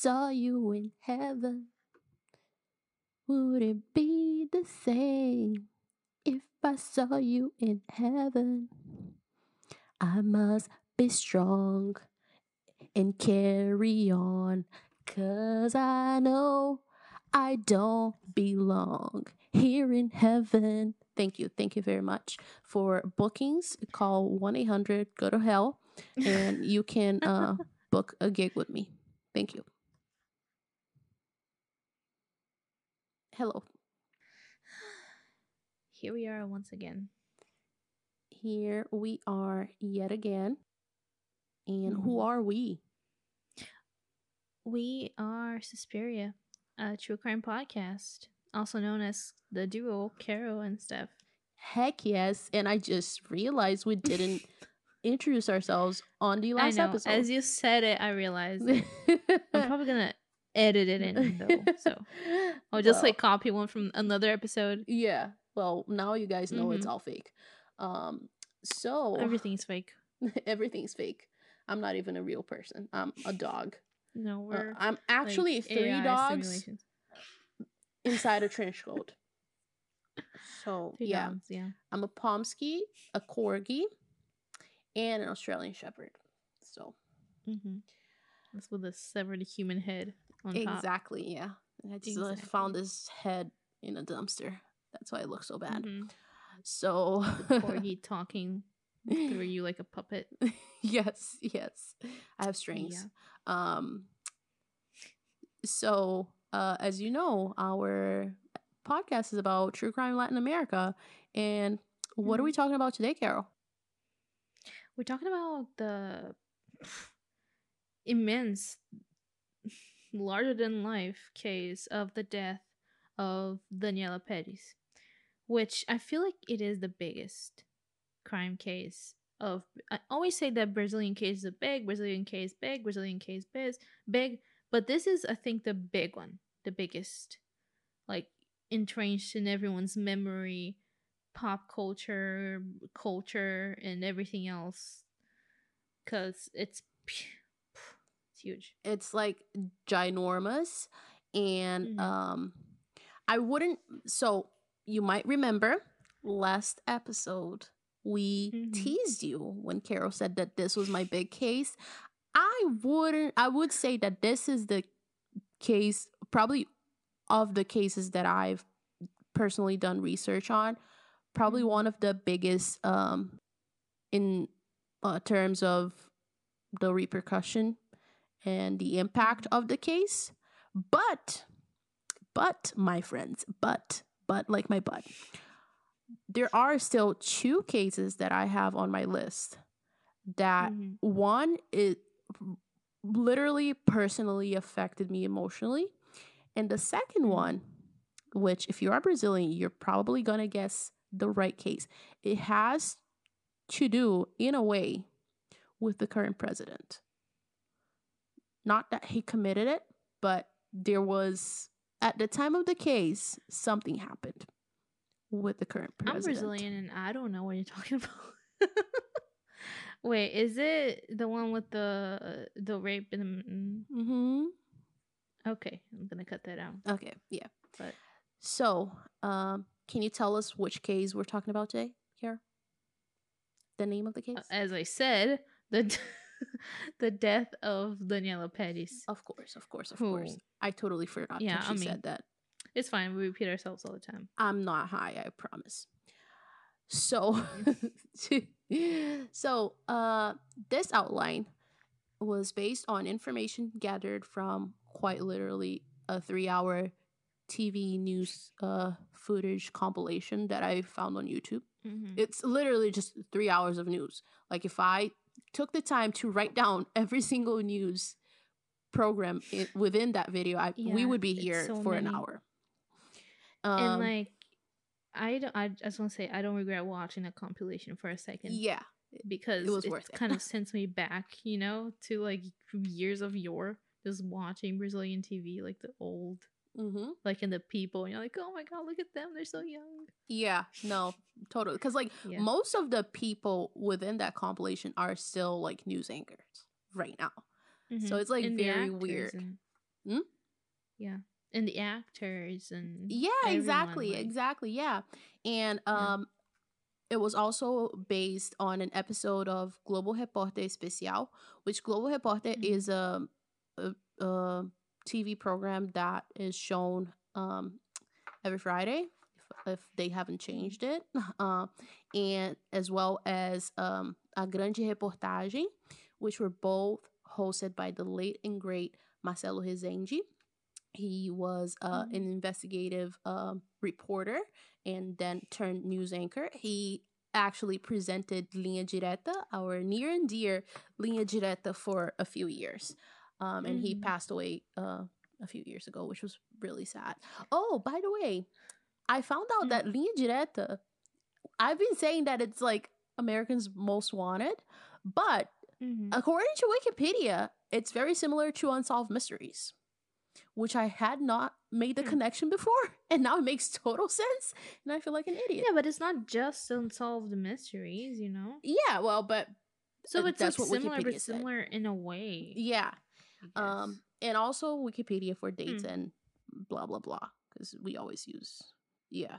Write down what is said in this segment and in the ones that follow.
saw you in heaven, would it be the same? If I saw you in heaven, I must be strong and carry on. Cause I know I don't belong here in heaven. Thank you. Thank you very much. For bookings, call 1 800 go to hell and you can uh, book a gig with me. Thank you. Hello. Here we are once again. Here we are yet again. And who Mhm. are we? We are Suspiria, a true crime podcast, also known as the duo Carol and Steph. Heck yes. And I just realized we didn't introduce ourselves on the last I know. episode. As you said it, I realized it. I'm probably gonna edit it in though, so I'll just Well, like copy one from another episode. Yeah. Well, now you guys know it's Mhm. all fake. Um so Everything's fake. everything's fake. I'm not even a real person. I'm a dog. No, Uh, we're I'm like, actually three AI dogs inside a trench coat. So Three yeah, dogs, yeah. I'm a Pomsky, a Corgi, and an Australian Shepherd. So Mm-hmm. That's with a severed human head on top. exactly, yeah. I just found his head in a dumpster. That's why it looks so bad. Mhm. So Corgi talking through you like a puppet. yes, yes. I have strings. Um so uh as you know, our podcast is about true crime Latin America. And what are we talking about today, Carol? We're talking about the immense, larger than life case of the death of Daniella Perez, which I feel like it is the biggest crime case of. I always say that Brazilian case is big, Brazilian case big, Brazilian case big, big, but this is, I think, the big one, the biggest, like entrenched in everyone's memory pop culture, culture, and everything else. Cause it's it's huge. It's like ginormous and Mhm. um I wouldn't so you might remember last episode we Mhm. teased you when Carol said that this was my big case. I wouldn't I would say that this is the case probably of the cases that I've personally done research on probably Mhm. one of the biggest um in uh, terms of the repercussion and the impact of the case but but my friends but but like my butt there are still two cases that i have on my list that Mhm. one is literally personally affected me emotionally and the second Mhm. one which if you are brazilian you're probably going to guess the right case it has to do in a way with the current president not that he committed it but there was at the time of the case something happened with the current president. I'm Brazilian and I don't know what you're talking about. Wait, is it the one with the the rape and the? mm-hmm. okay, I'm gonna cut that out. okay yeah But so um can you tell us which case we're talking about today Kiara? the name of the case uh, as I said, the the death of Daniella Perez. of course of course of Who- course i totally forgot Yeah, that she I mean- said that It's fine. We repeat ourselves all the time. I'm not high, I promise. So so uh this outline was based on information gathered from quite literally a 3-hour TV news uh footage compilation that I found on YouTube. Mm-hmm. It's literally just 3 hours of news. Like if I took the time to write down every single news program within that video, I we would be here so for an hour. Um, and like, I don't. I just want to say I don't regret watching a compilation for a second. yeah, because it, was it worth it. kind of sends me back, you know, to like years of yore just watching Brazilian TV, like the old, Mm-hmm. like in the people, and you're like, oh my god, look at them, they're so young. Yeah, no, totally. Because like Yeah. most of the people within that compilation are still like news anchors right now. So Mhm. it's, like, And very weird. and- Hmm? Yeah, and the actors and Yeah, everyone, exactly, like- exactly. Yeah, and Yeah. um, it was also based on an episode of Globo Repórter Especial, which Globo Repórter Mhm. is a, a, a TV program that is shown um every Friday if, if they haven't changed it, uh, and as well as um a Grande Reportagem, which were both hosted by the late and great Marcelo Rezende. He was uh, Mhm. an investigative um, reporter and then turned news anchor. He actually presented Linha Direta, our near and dear Linha Direta, for a few years. Um, and he Mhm. passed away uh, a few years ago, which was really sad. Oh, by the way, I found out Mm. that Linha Direta, I've been saying that it's like Americans' most wanted, but Mhm. according to Wikipedia, it's very similar to Unsolved Mysteries, which I had not made the Hmm. connection before, and now it makes total sense, and I feel like an idiot. yeah, but it's not just unsolved mysteries, you know. Yeah, well, but So Uh, it's that's like what similar, Wikipedia but said. similar in a way. yeah, I um, and also Wikipedia for dates Hmm. and blah blah blah, because we always use yeah.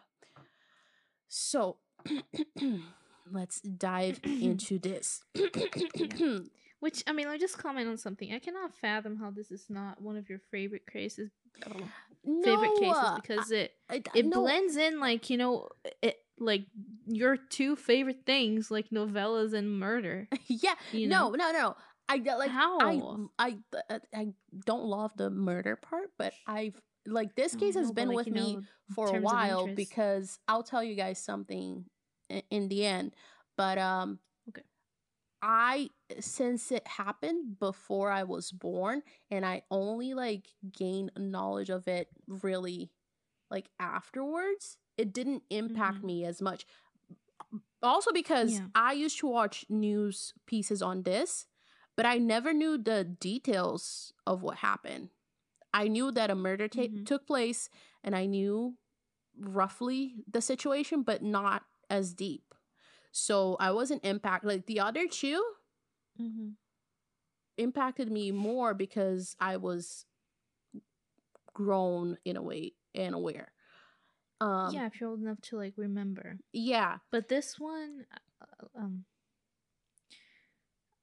So let's dive into this. Which I mean, let me just comment on something. I cannot fathom how this is not one of your favorite cases, favorite No, cases uh, because it I- I- it no, blends in like you know it like your two favorite things like novellas and murder. yeah, You no, no, no. I like How? I I uh, I don't love the murder part, but I've like this case has know, been but, with like, me know, for a while because I'll tell you guys something in, in the end. But um Okay. I since it happened before I was born and I only like gained knowledge of it really like afterwards, it didn't impact Mhm. me as much. Also because Yeah. I used to watch news pieces on this, but I never knew the details of what happened. I knew that a murder ta- Mhm. took place and I knew roughly the situation, but not as deep. So I wasn't impacted. Like the other two mm-hmm. impacted me more because I was grown in a way and aware. Um, yeah, if you're old enough to like remember. yeah, But this one, uh, um,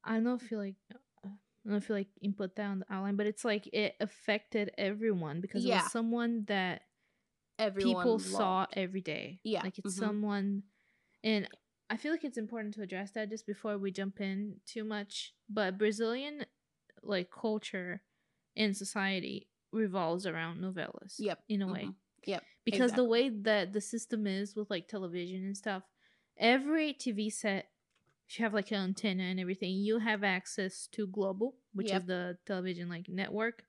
I don't know if you like, I don't know if you like input that on the outline, but it's like it affected everyone because it was someone that everyone people saw every day. Yeah, like it's mhm. someone, and I feel like it's important to address that just before we jump in too much. But Brazilian like culture and society revolves around novellas. Yep, in a way mhm, Yep. because the way that the system is with like television and stuff every tv set if you have like an antenna and everything you have access to globo which Yep. is the television like network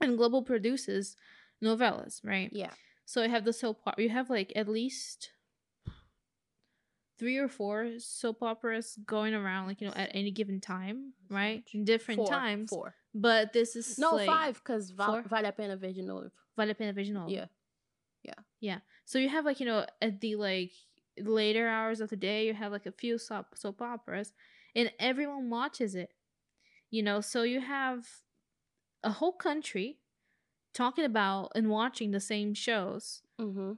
and globo produces novellas right Yeah. so you have the soap opera you have like at least three or four soap operas going around like you know at any given time right in different Four, times Four. but this is No, like, five, because val- vale a pena ver de novo. Vale a pena ver de novo. Yeah. Yeah. So you have like, you know, at the like later hours of the day, you have like a few soap soap operas and everyone watches it. You know, so you have a whole country talking about and watching the same shows Mm-hmm.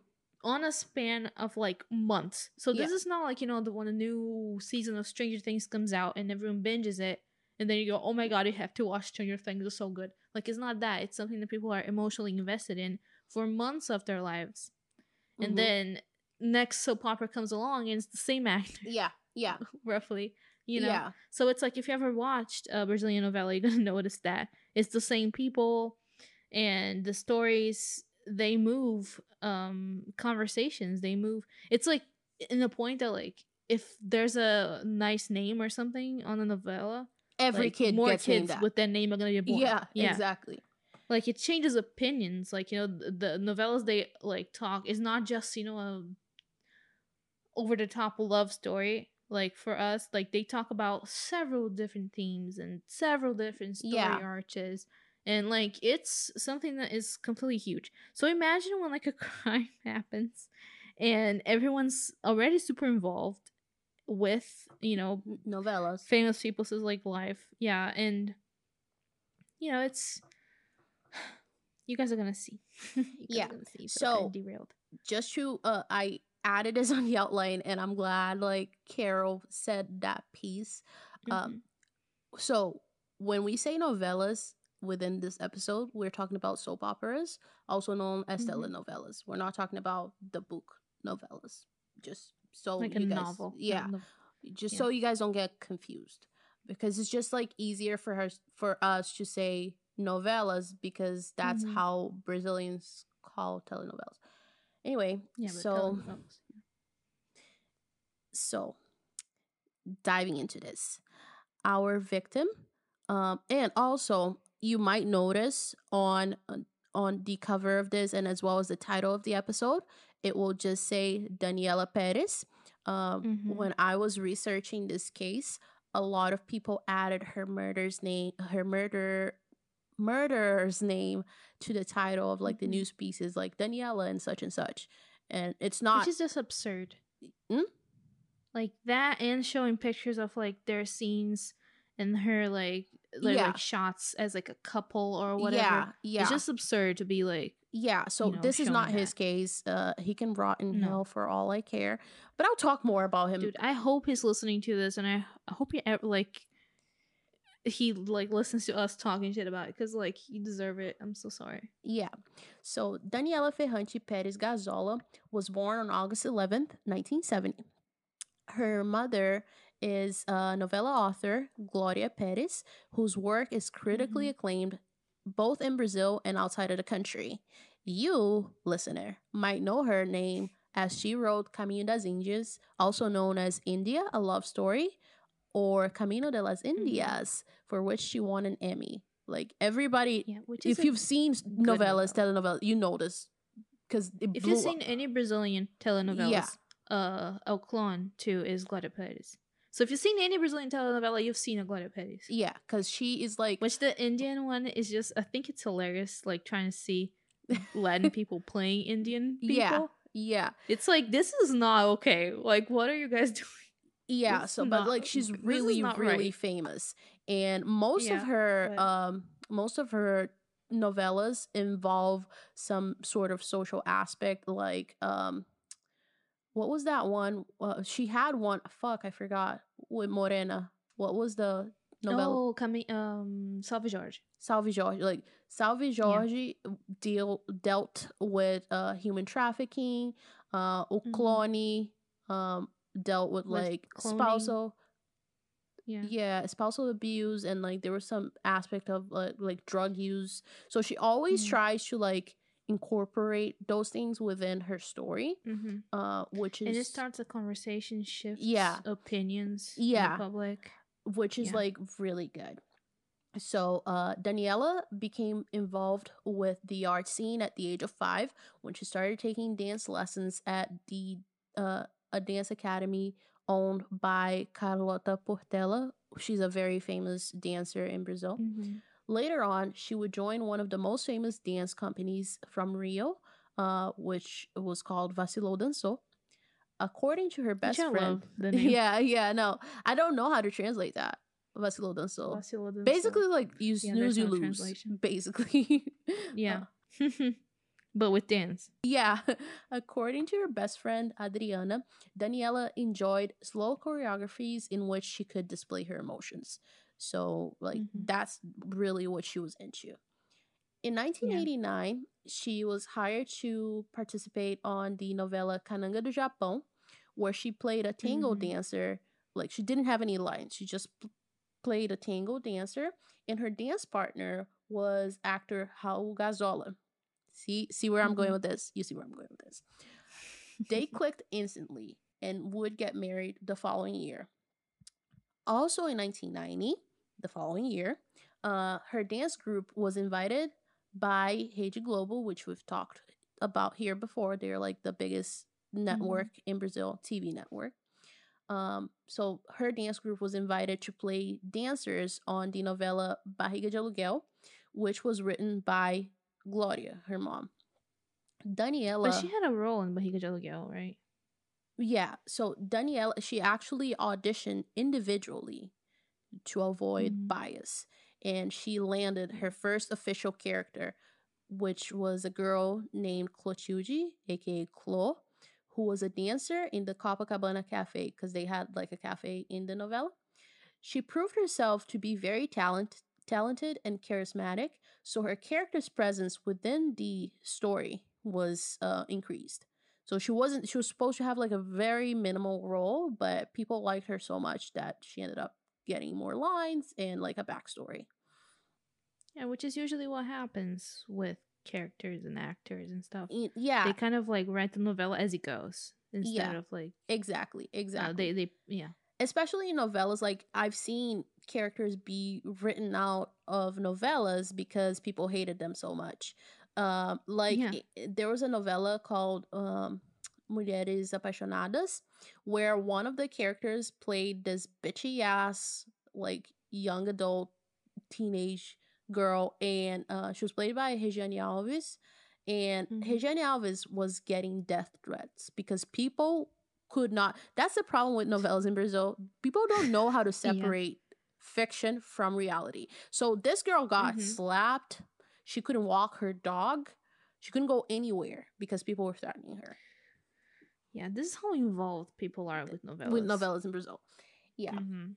on a span of like months. So this Yeah. is not like, you know, the when a new season of Stranger Things comes out and everyone binges it and then you go, "Oh my god, you have to watch Stranger Things. It's so good." Like it's not that. It's something that people are emotionally invested in for months of their lives and then next soap opera comes along and it's the same actor Yeah, yeah, roughly you know? Yeah, so it's like if you ever watched a brazilian novella you're gonna notice that it's the same people and the stories they move um conversations they move it's like in the point that like if there's a nice name or something on a novella Every like, kid more gets kids with that name are gonna be born. Yeah, yeah. exactly. like it changes opinions like you know the, the novellas they like talk is not just you know a over the top love story like for us like they talk about several different themes and several different story Yeah. arches and like it's something that is completely huge. So imagine when like a crime happens and everyone's already super involved with, you know, Novellas. famous people's like life. Yeah, and you know, it's you guys are gonna see. you guys Yeah, are gonna see. so- derailed. just to uh I added this on the outline and I'm glad like Carol said that piece. Um Mhm. so when we say novellas within this episode, we're talking about soap operas, also known as Mm-hmm. telenovelas. We're not talking about the book novellas. Just so like you guys, novel. Yeah. No- just Yeah. so you guys don't get confused because it's just like easier for her for us to say novellas because that's Mhm. how Brazilians call telenovelas. Anyway, yeah, so so diving into this, our victim, um, and also you might notice on on the cover of this and as well as the title of the episode, it will just say Daniella Perez. Um, Mhm. When I was researching this case, a lot of people added her murder's name, her murder murderer's name to the title of like the Mhm. news pieces, like Daniella and such and such. And it's not Which is just absurd. Hmm? Like that and showing pictures of like their scenes and her like their, Yeah. like shots as like a couple or whatever. Yeah, yeah, It's just absurd to be like yeah. So you know, this is not showing his case. Uh, he can rot in No. hell for all I care. But I'll talk more about him. dude, I hope he's listening to this and I, I hope he ever like he like listens to us talking shit about it because like you deserve it. I'm so sorry. Yeah. So Daniella Ferrante Perez Gazolla was born on August 11th, 1970. Her mother is a novella author, Gloria Perez, whose work is critically Mhm. acclaimed both in Brazil and outside of the country. You, listener, might know her name as she wrote Caminho das Índias, also known as India, a love story, or Camino de las Indias, for which she won an Emmy. Like everybody Yeah, if you've seen novellas, novella. telenovelas, you know this because if you've seen any Brazilian telenovelas, Yeah. uh, El Clon too is Gloria Perez. So if you've seen any Brazilian telenovela, you've seen a Gloria Perez. yeah, because she is like Which the Indian one is just, I think it's hilarious, like trying to see Latin people playing Indian people. Yeah. yeah, It's like, this is not okay. Like, what are you guys doing? Yeah. It's so, but like she's really, really right. famous, and most Yeah, of her, but- um, most of her novellas involve some sort of social aspect, like um. What was that one? Uh, she had one. Fuck, I forgot. With Morena. What was the novella? Oh, coming, um, Salve Jorge. Salve Jorge, like Salve Jorge deal dealt with uh human trafficking. Uh o Mhm. Um dealt with With like cloning. spousal Yeah. yeah, spousal abuse and like there was some aspect of like like drug use. So she always Mhm. tries to like incorporate those things within her story. Mm-hmm. Uh which is And it starts a conversation, shifts Yeah. opinions in Yeah. public. which is Yeah. like really good. So uh, Daniella became involved with the art scene at the age of five when she started taking dance lessons at the uh, a dance academy owned by Carlota Portela. She's a very famous dancer in Brazil. Mm-hmm. Later on, she would join one of the most famous dance companies from Rio, uh, which was called Vacilou Dançou. According to her best Which friend, love the name. yeah, yeah, no, I don't know how to translate that. Dançou. Vacilo Dançou. Basically, like you Yeah, snooze, you no lose. translation. Basically, Yeah. But with dance. yeah. According to her best friend Adriana, Daniella enjoyed slow choreographies in which she could display her emotions. So, like, Mhm. that's really what she was into. In 1989, she was hired to participate on the novella Cananga do Japão, where she played a tango Mhm. dancer. Like, she didn't have any lines, she just p- played a tango dancer, and her dance partner was actor Raul Gazolla. See, see where I'm going Mhm. with this? You see where I'm going with this. They clicked instantly and would get married the following year. Also in 1990, the following year, uh, her dance group was invited by Rede Globo, which we've talked about here before. They're like the biggest network in Brazil, TV network. Um, so her dance group was invited to play dancers on the novella Barriga de Aluguel, which was written by Gloria, her mom. Daniella. But she had a role in Barriga de Aluguel, right? Yeah, so Daniella, she actually auditioned individually to avoid Mhm. bias, and she landed her first official character, which was a girl named Clotilde, aka Clo, who was a dancer in the Copacabana Cafe because they had like a cafe in the novella. She proved herself to be very talent, talented and charismatic, so her character's presence within the story was uh, increased. So she wasn't she was supposed to have like a very minimal role, but people liked her so much that she ended up getting more lines and like a backstory. Yeah, which is usually what happens with characters and actors and stuff. Yeah, They kind of like write the novella as it goes instead Yeah. of like exactly, uh, exactly. they they yeah. especially in novellas like i've seen characters be written out of novellas because people hated them so much um like Yeah. i- there was a novella called um mulheres apaixonadas where one of the characters played this bitchy ass like young adult teenage girl and uh she was played by Regiane Alves and Mhm. Regiane Alves was getting death threats because people could not that's the problem with novellas in Brazil people don't know how to separate fiction from reality so this girl got Mhm. slapped she couldn't walk her dog she couldn't go anywhere because people were threatening her Yeah, this is how involved people are with novellas. with novellas in Brazil yeah Mhm.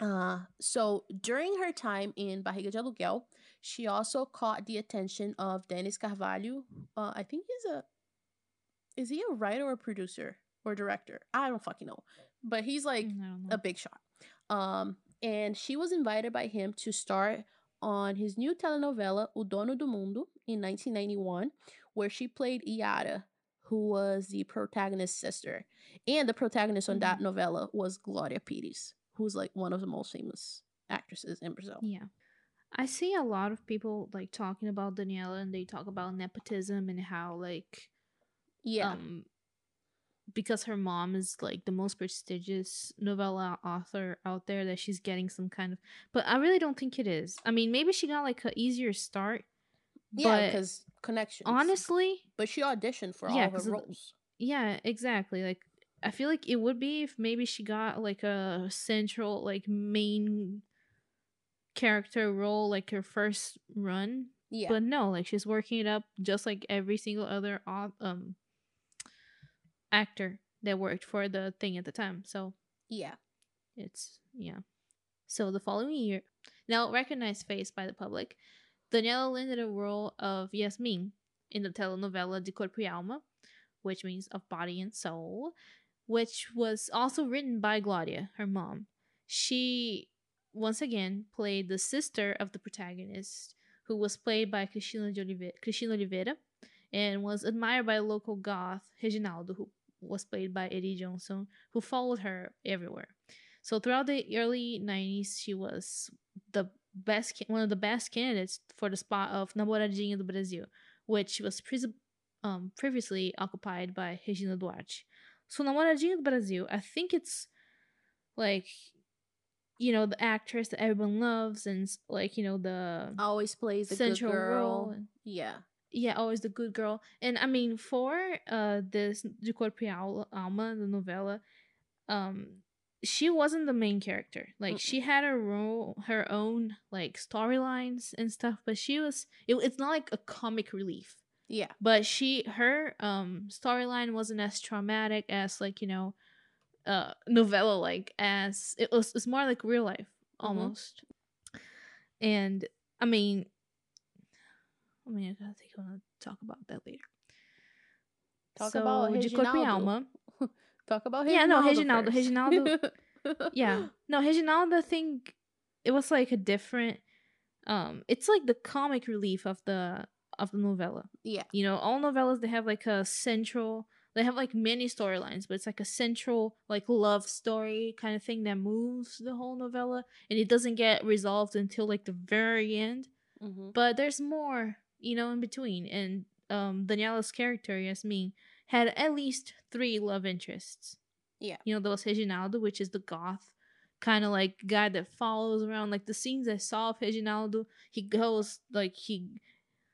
Uh, so during her time in Barriga de Aluguel, she also caught the attention of Dennis Carvalho. Uh, I think he's a, is he a writer or a producer or director? I don't fucking know, but he's like I don't know. a big shot. Um, and she was invited by him to star on his new telenovela O Dono do Mundo in 1991, where she played Iara, who was the protagonist's sister. And the protagonist on that novella was Gloria Pires, who's like one of the most famous actresses in Brazil. Yeah. I see a lot of people like talking about Daniella and they talk about nepotism and how like Yeah. um because her mom is like the most prestigious novella author out there that she's getting some kind of but I really don't think it is. I mean maybe she got like a easier start. yeah, because connections. honestly, But she auditioned for Yeah, all her roles. yeah, exactly. Like I feel like it would be if maybe she got like a central like main character role like her first run Yeah. but no like she's working it up just like every single other um actor that worked for the thing at the time so yeah. it's yeah so the following year now recognized face by the public daniella landed a role of yasmin in the telenovela de corpo e alma which means of body and soul which was also written by Gloria, her mom. She once again played the sister of the protagonist, who was played by Cristina, Oliveira, Cristina Oliveira and was admired by local goth Reginaldo, who was played by Eri Johnson, who followed her everywhere. So throughout the early 90s, she was the best, one of the best candidates for the spot of Namoradinha do Brasil, which was pre- um, previously occupied by Regina Duarte. So Namoradinha do Brasil, I think it's like you know the actress that everyone loves and like you know the Always plays a central good girl. role. Yeah. Yeah, always the good girl. And I mean, for uh this De Corpo Alma, the novella, um, she wasn't the main character. Like she had her role, her own like storylines and stuff. But she was. It, it's not like a comic relief. Yeah. But she, her um storyline wasn't as traumatic as like you know, uh, novella like as it was. It's more like real life Mhm. almost. And I mean, I mean, I think I want to talk about that later. Talk about De Corpo e Reginaldo. Alma. Talk about Yeah, no, Reginaldo Reginaldo, first. Yeah, no, Reginaldo. I think it was like a different. Um, it's like the comic relief of the of the novella. Yeah. You know, all novellas they have like a central. They have like many storylines, but it's like a central like love story kind of thing that moves the whole novella, and it doesn't get resolved until like the very end. hmm but there's more you know in between and um daniella's character yasmin had at least three love interests Yeah. you know there was reginaldo which is the goth kind of like guy that follows around. Like the scenes I saw of Reginaldo, he goes like he.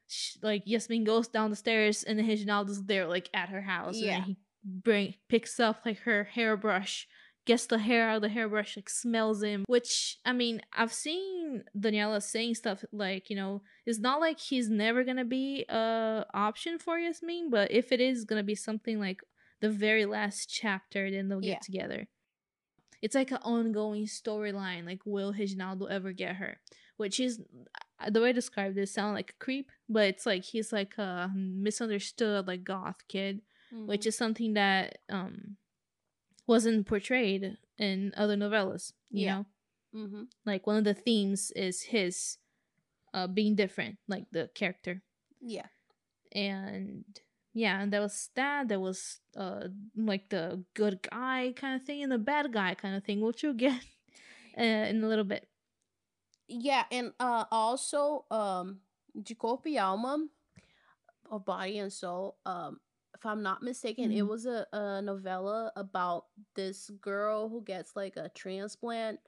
sh- Like Yasmin goes down the stairs and then Reginaldo's there like at her house and Yeah. then he bring picks up like her hairbrush gets the hair out of the hairbrush, like smells him. Which I mean, I've seen Daniella saying stuff like, you know, it's not like he's never gonna be a option for Yasmin, but if it is gonna be something like the very last chapter, then they'll get Yeah. together. It's like an ongoing storyline. Like, will Reginaldo ever get her? Which is uh, the way I described this sound like a creep, but it's like he's like a misunderstood like goth kid which Mm-hmm. is something that um wasn't portrayed in other novellas you Yeah. know hmm like one of the themes is his uh being different like the character yeah. and yeah and there was that there was uh like the good guy kind of thing and the bad guy kind of thing which you'll get uh, in a little bit Yeah, and uh also um De Corpo e Alma or Body and Soul, um, if I'm not mistaken, it Mhm. was a, a novella about this girl who gets like a transplant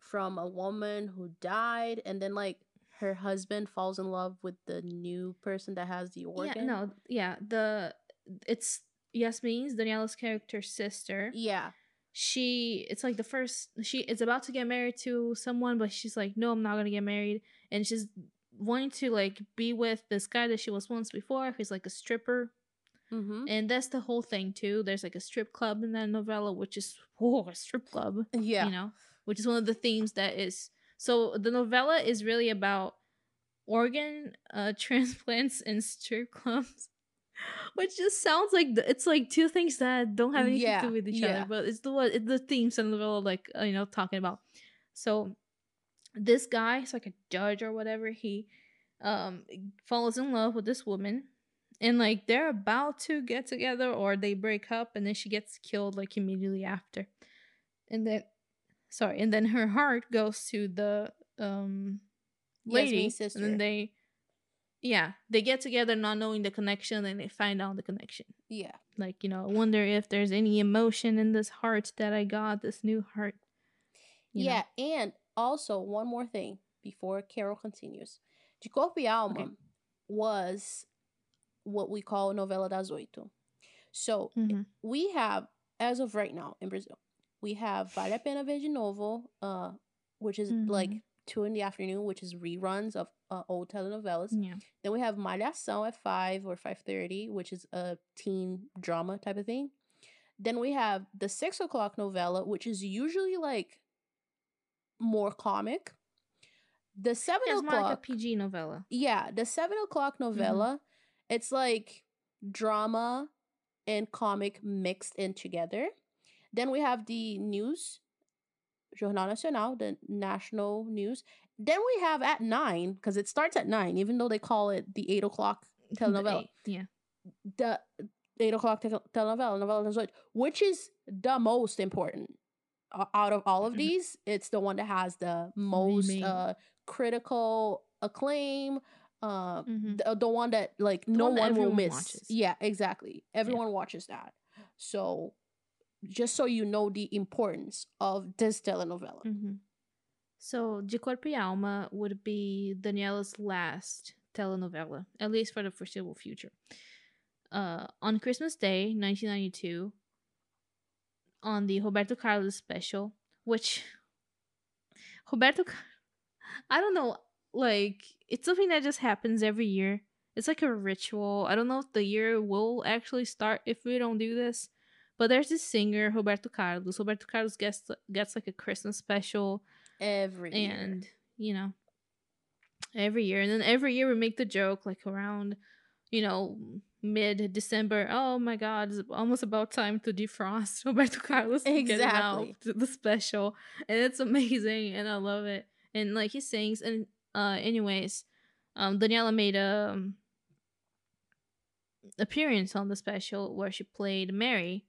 from a woman who died and then like her husband falls in love with the new person that has the organ. yeah no yeah the it's yasmin's daniella's character's sister Yeah. she it's like the first she is about to get married to someone but she's like no i'm not gonna get married and she's wanting to like be with this guy that she was once before who's like a stripper Mm-hmm. and that's the whole thing too there's like a strip club in that novella which is whoa a strip club Yeah. you know which is one of the themes that is so the novella is really about organ uh transplants and strip clubs which just sounds like the, it's like two things that don't have anything Yeah, to do with each yeah. other but it's the what it's the themes of the novella like uh, you know talking about so this guy is like a judge or whatever he um falls in love with this woman and like they're about to get together or they break up and then she gets killed like immediately after and then sorry and then her heart goes to the um lady Yasmin's sister. and they yeah they get together not knowing the connection and they find out the connection yeah. like you know I wonder if there's any emotion in this heart that i got this new heart you know? yeah, and also one more thing before Carol continues. E Alma Okay. was what we call novela das oito. So Mhm. we have, as of right now in Brazil, we have Vale a Pena Ver de Novo, uh, which is like Mhm. two in the afternoon, which is reruns of uh, old telenovelas. yeah Then we have Malhação at five or five thirty, which is a teen drama type of thing. Then we have the six o'clock novella, which is usually like more comic. The seven it's more like a o'clock, pg novella yeah, the seven o'clock novella, it's like drama and comic mixed in together. Then we have the news, Jornal Nacional, the national news. Then we have at nine, because it starts at nine, even though they call it the eight o'clock telenovela. eight, yeah The eight o'clock te- telenovela, novela das oito, which is the most important. Out of all of Mhm. these, it's the one that has the most uh, critical acclaim. Uh, Mhm. the, the one that like no one one will miss. watches. Yeah, exactly. Everyone watches that. So, just so you know the importance of this telenovela. Mhm. So, De Corpo e Alma would be Daniella's last telenovela, at least for the foreseeable future. Uh, on Christmas Day, 1992, on the Roberto Carlos special, which Roberto, I don't know, like it's something that just happens every year. It's like a ritual. I don't know if the year will actually start if we don't do this. But there's this singer, Roberto Carlos. Roberto Carlos gets gets like a Christmas special Every year. and you know every year and then every year we make the joke like around you know mid december oh my god it's almost about time to defrost roberto carlos get out the special and it's amazing and i love it and like he sings and uh anyways um daniella made a um, appearance on the special where she played mary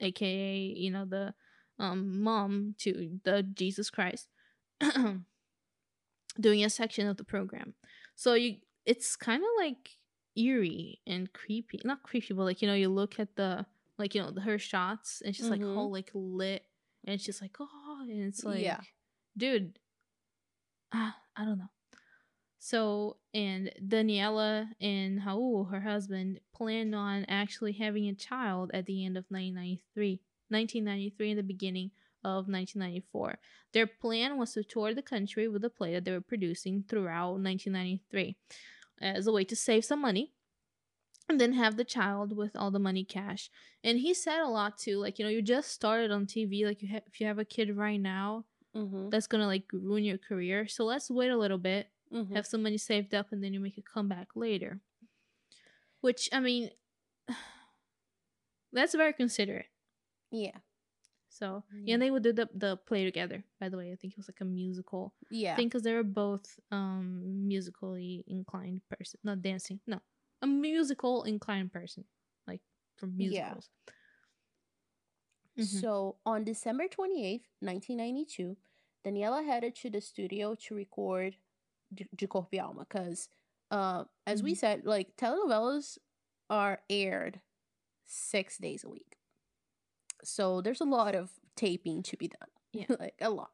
aka you know the um mom to the jesus christ doing a section of the program. So you it's kind of like eerie and creepy. Not creepy, but like you know, you look at the like you know her shots and she's like Mhm. whole like lit and she's like oh and it's like Yeah. dude ah, i don't know so and daniella and Raul, her husband planned on actually having a child at the end of 1993 1993 and the beginning of 1994 their plan was to tour the country with the play that they were producing throughout 1993 as a way to save some money and then have the child with all the money cash. And he said a lot too like you know you just started on tv like you ha- if you have a kid right now Mm-hmm. that's gonna like ruin your career. So let's wait a little bit Mm-hmm. have some money saved up and then you make a comeback later which i mean that's very considerate Yeah. so yeah Yeah. and they would do the, the play together by the way i think it was like a musical Yeah. I think because they were both um musically inclined person not dancing no a musical inclined person like from Yeah. musicals Mhm. So on December 28th, 1992, Daniella headed to the studio to record De, De Corpo e Alma because, uh, as we Mhm. said, like telenovelas are aired six days a week. So there's a lot of taping to be done. Yeah. like a lot.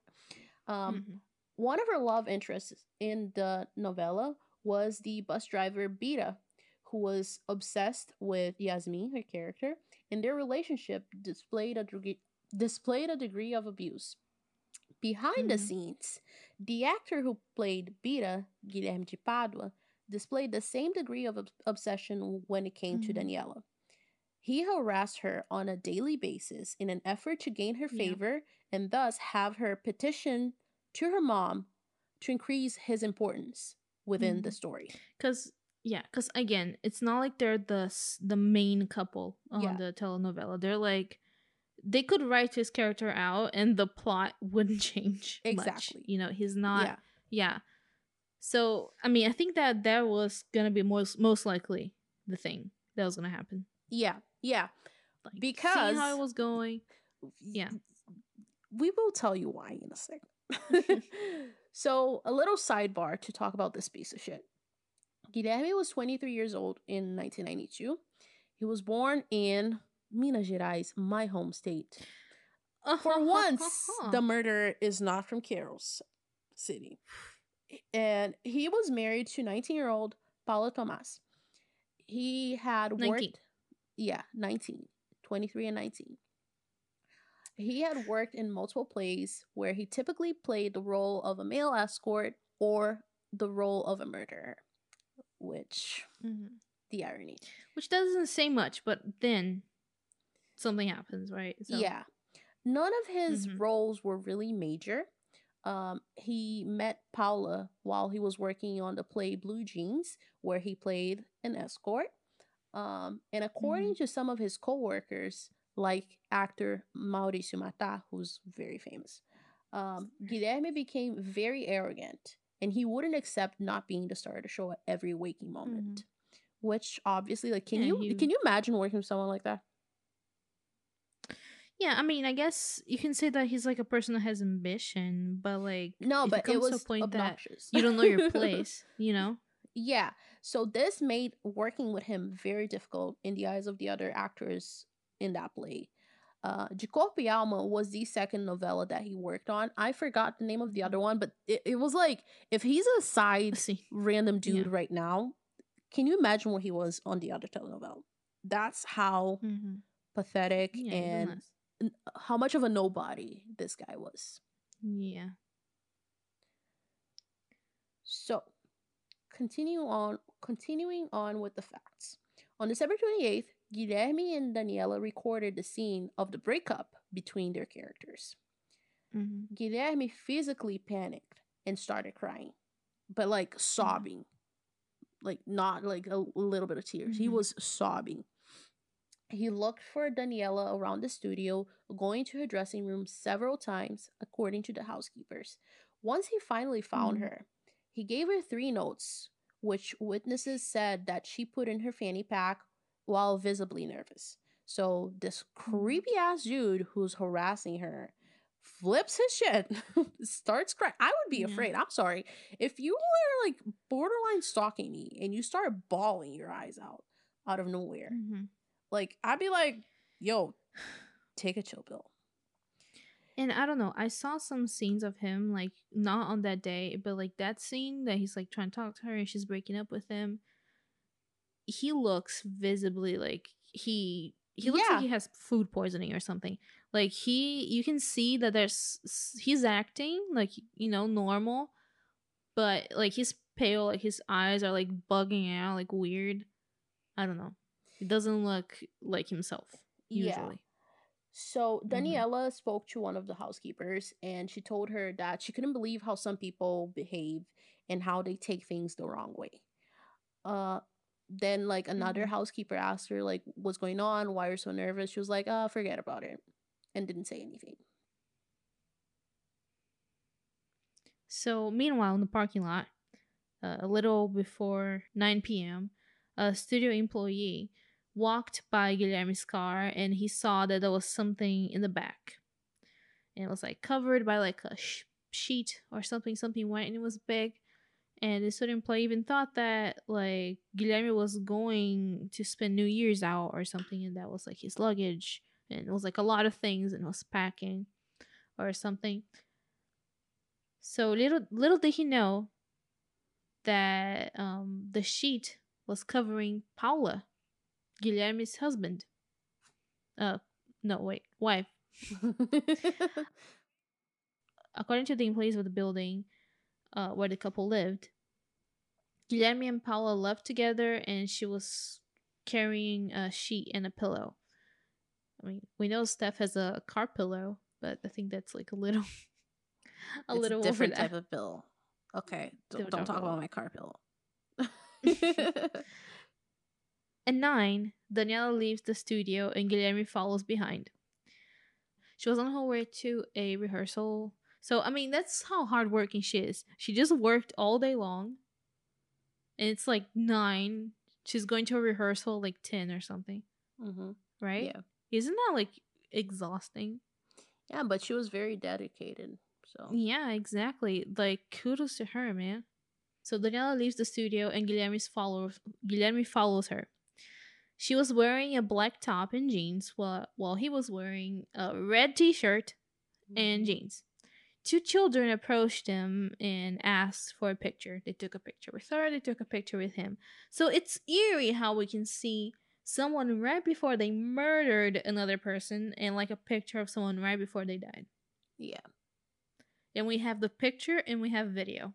Um, Mhm. one of her love interests in the novella was the bus driver Bira, who was obsessed with Yasmin, her character, and their relationship displayed a degree displayed a degree of abuse. Behind the Mhm. scenes, the actor who played Bira, Guilherme de Padua, displayed the same degree of ob- obsession when it came to Mhm. Daniella. He harassed her on a daily basis in an effort to gain her Yeah. favor and thus have her petition to her mom to increase his importance within the Mhm. story. Cause yeah, cause again, it's not like they're the the main couple on Yeah. the telenovela. They're like they could write his character out and the plot wouldn't change much. Exactly. You know, he's not. yeah. Yeah. So I mean, I think that that was gonna be most most likely the thing that was gonna happen. Yeah. Yeah. Like seeing Because- how it was going. Yeah. We will tell you why in a second. so, a little sidebar to talk about this piece of shit. Guilherme was 23 years old in 1992. He was born in Minas Gerais, my home state. For once, the murderer is not from Carol's City. And he was married to 19 year old Paula Thomaz. He had worked. 19. Yeah, 19. 23 and 19. He had worked in multiple plays where he typically played the role of a male escort or the role of a murderer, which, Mhm. the irony. which doesn't say much, but then something happens, right? So, Yeah. None of his Mhm. roles were really major. Um, he met Paula while he was working on the play Blue Jeans, where he played an escort. Um, and according to some of his coworkers, like actor Mauricio Mattar, who's very famous, um, Guilherme became very arrogant, and he wouldn't accept not being the star of the show at every waking moment. Which obviously, like, can Yeah, you he- can you imagine working with someone like that? Yeah, I mean, I guess you can say that he's like a person that has ambition, but like No, but it, to was a point that obnoxious. you don't know your place, you know? yeah. So this made working with him very difficult in the eyes of the other actors in that play. Uh, De Corpo e Alma was the second novella that he worked on. I forgot the name of the other one, but it, it was like if he's a side random dude Yeah. right now, can you imagine what he was on the other telenovela? That's how Mhm. pathetic Yeah, and how much of a nobody this guy was. yeah. So, continue on continuing on with the facts. On December 28th, Guilherme and Daniella recorded the scene of the breakup between their characters. Mhm. Guilherme physically panicked and started crying, but like sobbing. Like not like a little bit of tears. He Mhm. was sobbing. He looked for Daniella around the studio, going to her dressing room several times, according to the housekeepers. Once he finally found Mhm. her, he gave her three notes, which witnesses said that she put in her fanny pack while visibly nervous. So this creepy ass dude who's harassing her flips his shit, starts crying. I would be Yeah. afraid. I'm sorry. If you were like borderline stalking me and you start bawling your eyes out out of nowhere, Mhm. Like I'd be like, yo, take a chill pill. And I don't know, I saw some scenes of him, like not on that day, but like that scene that he's like trying to talk to her and she's breaking up with him. He looks visibly like he he looks Yeah. like he has food poisoning or something. Like he you can see that there's he's acting like you know normal, but like he's pale, like his eyes are like bugging out, like weird. I don't know. He doesn't look like himself usually. Yeah. So Mhm. Daniella spoke to one of the housekeepers and she told her that she couldn't believe how some people behave and how they take things the wrong way. Uh then like another Mhm. housekeeper asked her like what's going on, why you're so nervous. She was like, uh, forget about it and didn't say anything. So, meanwhile, in the parking lot, uh, a little before 9 p.m., a studio employee walked by Guilherme's car and he saw that there was something in the back. And it was like covered by like a sh- sheet or something, something white, and it was big. And the studio employee even thought that like Guilherme was going to spend New Year's out or something, and that was like his luggage. And it was like a lot of things and was packing or something. So little little did he know that um, the sheet was covering Paula, Guilherme's husband. Uh, no, wait, wife. According to the employees of the building uh, where the couple lived, Guilherme and Paula left together, and she was carrying a sheet and a pillow. I mean, we know Steph has a car pillow, but I think that's like a little, a It's little different over type of pill. Okay, don't, Don't talk about about my car pill. At nine, Daniella leaves the studio and Guilherme follows behind. She was on her way to a rehearsal. So, I mean, that's how hardworking she is. She just worked all day long. And it's like nine. She's going to a rehearsal like 10 or something, hmm right? Yeah, Isn't that like exhausting? yeah, but she was very dedicated. So Yeah, exactly. Like kudos to her, man. So Daniella leaves the studio and Guilherme's follows Guilherme follows her. She was wearing a black top and jeans while while he was wearing a red t-shirt and Mhm. jeans. Two children approached him and asked for a picture. They took a picture with her, they took a picture with him. So it's eerie how we can see someone right before they murdered another person and like a picture of someone right before they died. yeah, And we have the picture and we have video.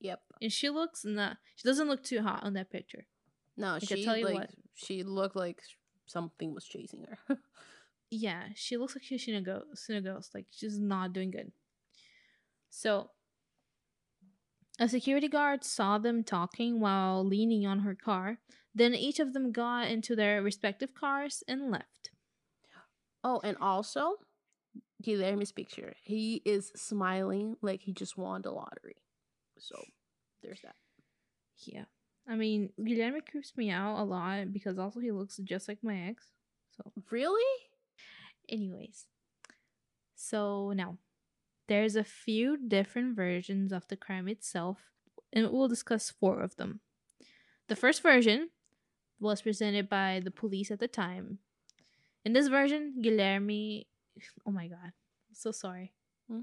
yep. And she looks not she doesn't look too hot on that picture. No, can she like what. she looked like something was chasing her. Yeah, she looks like she's in a ghost in a ghost. Like she's not doing good. So a security guard saw them talking while leaning on her car. Then each of them got into their respective cars and left. oh, and also Guilherme's picture. He is smiling like he just won the lottery. So there's that. Yeah. I mean, Guilherme creeps me out a lot because also he looks just like my ex. So Really? Anyways, so now there's a few different versions of the crime itself, and we'll discuss four of them. The first version was presented by the police at the time. In this version, Guilherme, oh my god, I'm so sorry. Hmm?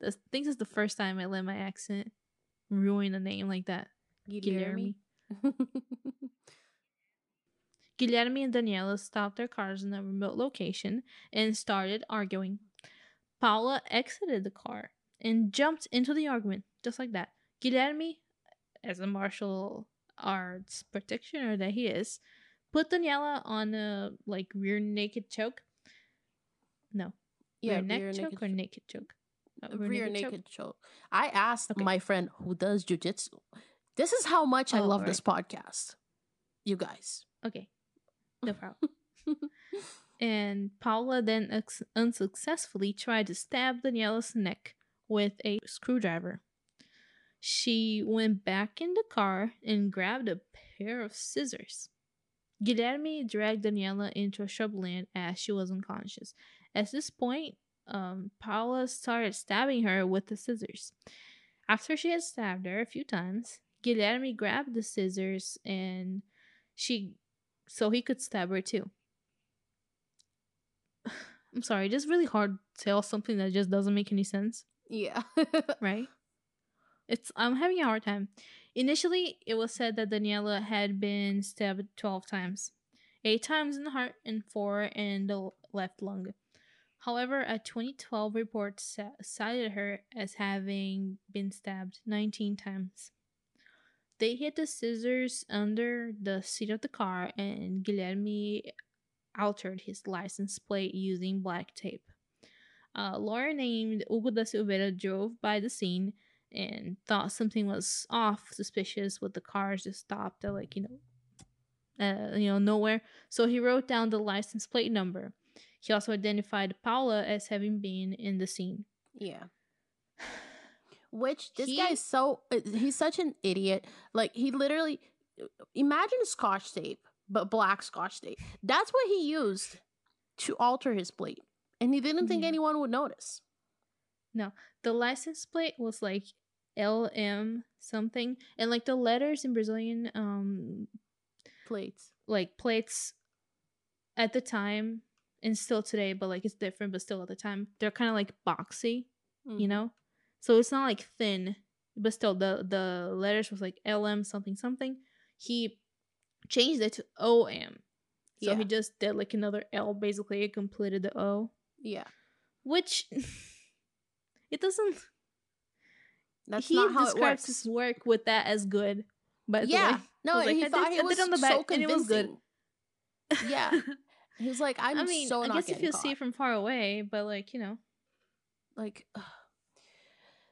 This, I think this is the first time I let my accent ruin a name like that. Guilherme. Guilherme and Daniella stopped their cars in a remote location and started arguing. Paula exited the car and jumped into the argument, just like that. Guilherme, as a martial arts practitioner that he is, put Daniella on a like rear naked choke. No, yeah, rear neck rear choke naked or naked choke. Uh, rear choke? naked choke. I asked Okay. my friend who does jujitsu. This is how much I Oh, love this podcast. You guys. Okay, no problem. and Paula then ex- unsuccessfully tried to stab Daniella's neck with a screwdriver. She went back in the car and grabbed a pair of scissors. Guilherme dragged Daniella into a shrubland as she was unconscious. At this point, um, Paula started stabbing her with the scissors. After she had stabbed her a few times, Guilherme grabbed the scissors and she so he could stab her too. I'm sorry, just really hard to tell something that just doesn't make any sense, Yeah. right? It's I'm having a hard time. Initially, it was said that Daniella had been stabbed 12 times. 8 times in the heart and 4 in the left lung. However, a 2012 report sa- cited her as having been stabbed 19 times. They hid the scissors under the seat of the car, and Guilherme altered his license plate using black tape. A lawyer named Hugo da Silveira drove by the scene and thought something was off, suspicious with the cars just stopped at like you know, uh, you know nowhere. So he wrote down the license plate number. He also identified Paula as having been in the scene. yeah. Which this He- guy is so uh, he's such an idiot. Like he literally imagine scotch tape, but black scotch tape. That's what he used to alter his plate. And he didn't think Yeah. anyone would notice. No. The license plate was like LM something, and like the letters in Brazilian um Plates. like plates at the time and still today, but like it's different, but still at the time they're kind of like boxy. you Mhm. know so it's not like thin but still the the letters was like lm something something he changed it to om so Yeah. he just did like another l basically it completed the o Yeah. which it doesn't That's he not how it describes works. his work with that as good But yeah. way No, was like, he I thought did- he was on the so back, and it was good. convincing. Yeah. He was like, I'm i mean so i guess if you see it from far away but like you know like ugh.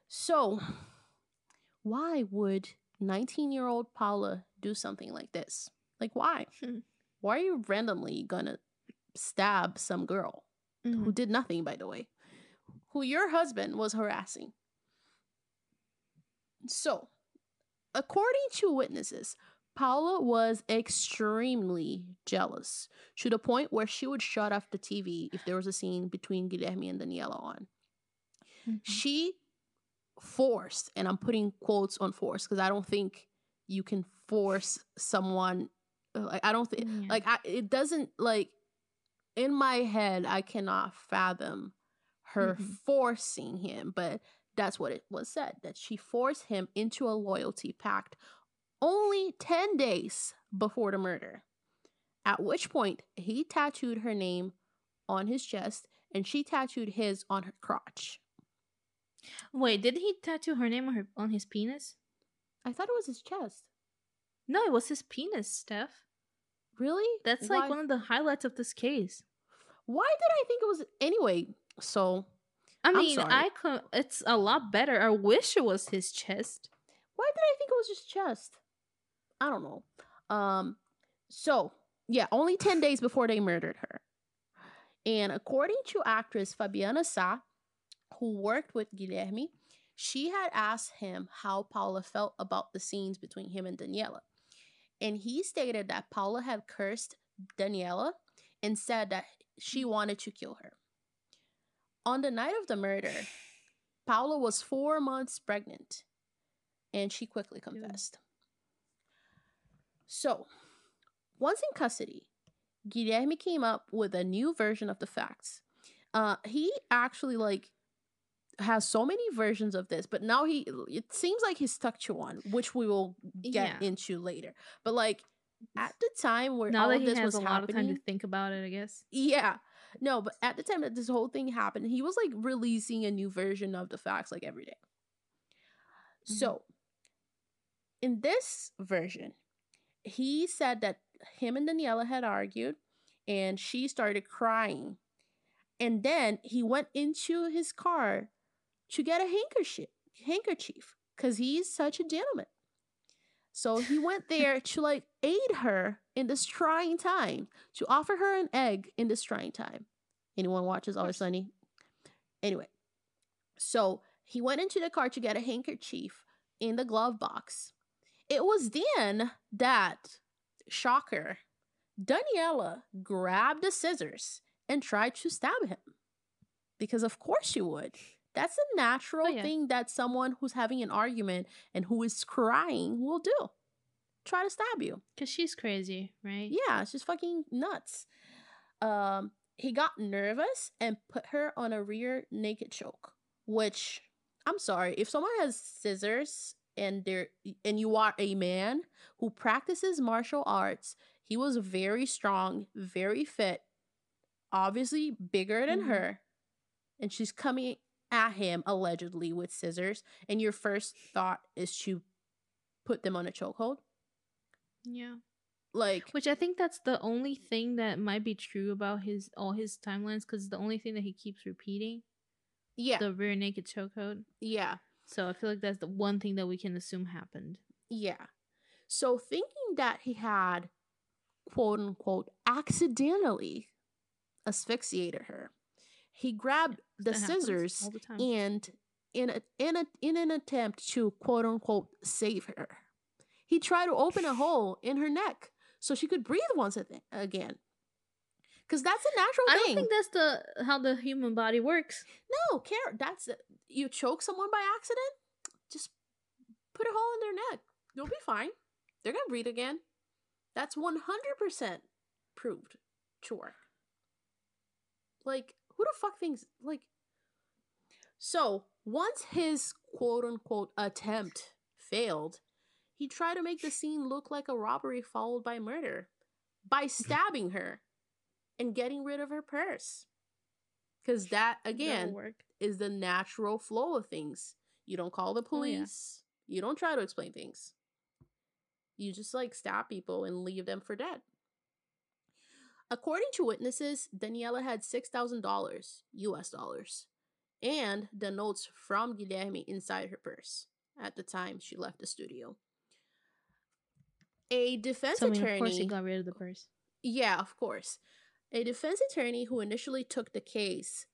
So why would 19 year old paula do something like this like why Hmm. why are you randomly gonna stab some girl Mm-hmm. who did nothing by the way who your husband was harassing so according to witnesses paula was extremely jealous to the point where she would shut off the tv if there was a scene between guilherme and daniella on Mhm. she forced and i'm putting quotes on force because i don't think you can force someone like i don't think Yeah. like I, it doesn't like in my head i cannot fathom her Mhm. forcing him but that's what it was said that she forced him into a loyalty pact only 10 days before the murder at which point he tattooed her name on his chest and she tattooed his on her crotch wait did he tattoo her name on her on his penis I thought it was his chest. no it was his penis steph Really? That's Why- like one of the highlights of this case. Why did I think it was anyway? So I mean. I could. It's a lot better. I wish it was his chest. why did I think it was his chest? I don't know. Um. So yeah, only ten days before they murdered her, and according to actress Fabiana Sa, who worked with Guilherme, she had asked him how Paula felt about the scenes between him and Daniella, and he stated that Paula had cursed Daniella and said that she wanted to kill her. On the night of the murder, Paula was four months pregnant, and she quickly confessed. So, once in custody, Guilherme came up with a new version of the facts. Uh, he actually like has so many versions of this, but now he it seems like he's stuck to one, which we will get Yeah. into later. But like at the time where Now all that of this was a lot of time to think about it, I guess. yeah. No, but at the time that this whole thing happened, he was like releasing a new version of the facts like every day. So, mm-hmm. in this version, he said that him and Daniella had argued and she started crying. And then he went into his car to get a handkerchief, handkerchief cuz he's such a gentleman. So he went there to like aid her in this trying time, to offer her an egg in this trying time. Anyone watches Always. Sunny? Anyway, so he went into the car to get a handkerchief in the glove box. It was then that, shocker, Daniella grabbed the scissors and tried to stab him. Because of course she would. That's a natural Oh, yeah. thing that someone who's having an argument and who is crying will do. Try to stab you. Because she's crazy, right? Yeah, just fucking nuts. Um, he got nervous and put her on a rear naked choke, which I'm sorry, if someone has scissors and they're and you are a man who practices martial arts, he was very strong, very fit, obviously bigger than Mhm. her, and she's coming at him allegedly with scissors, and your first thought is to put them on a chokehold. Yeah. Like Which I think that's the only thing that might be true about his all his timelines because the only thing that he keeps repeating yeah, the rear naked chokehold. yeah. So I feel like that's the one thing that we can assume happened. Yeah. So thinking that he had quote unquote accidentally asphyxiated her, he grabbed the That scissors the and in a, in a in an attempt to quote unquote save her, he tried to open a hole in her neck so she could breathe once th- again. Cuz that's a natural I thing. don't think that's the how the human body works. no, care that's you choke someone by accident, just put a hole in their neck. You'll be fine. They're going to breathe again. That's 100% proved to work. Like, who the fuck thinks, like, so once his quote unquote attempt failed, he tried to make the scene look like a robbery followed by murder by stabbing her and getting rid of her purse. Because that, again, is the natural flow of things. You don't call the Oh, yeah. police. You don't try to explain things. You just like stab people and leave them for dead. According to witnesses, Daniella had $6,000 US dollars and the notes from Guilherme inside her purse at the time she left the studio. A defense So I mean, attorney of course, he got rid of the purse. yeah, of course. A defense attorney who initially took the case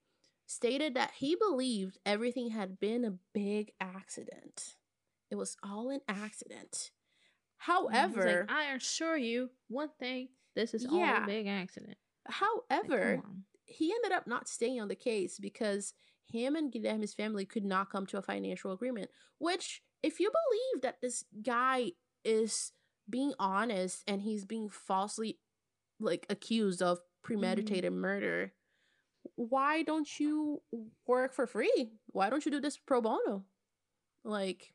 stated that he believed everything had been a big accident. It was all an accident. He's like, However, I assure you one thing: this is all a big accident. However, on. he ended up not staying on the case because him and Guilherme's family could not come to a financial agreement. Which, if you believe that this guy is being honest and he's being falsely like accused of mm-hmm. premeditated murder, why don't you work for free? Why don't you do this pro bono? Like,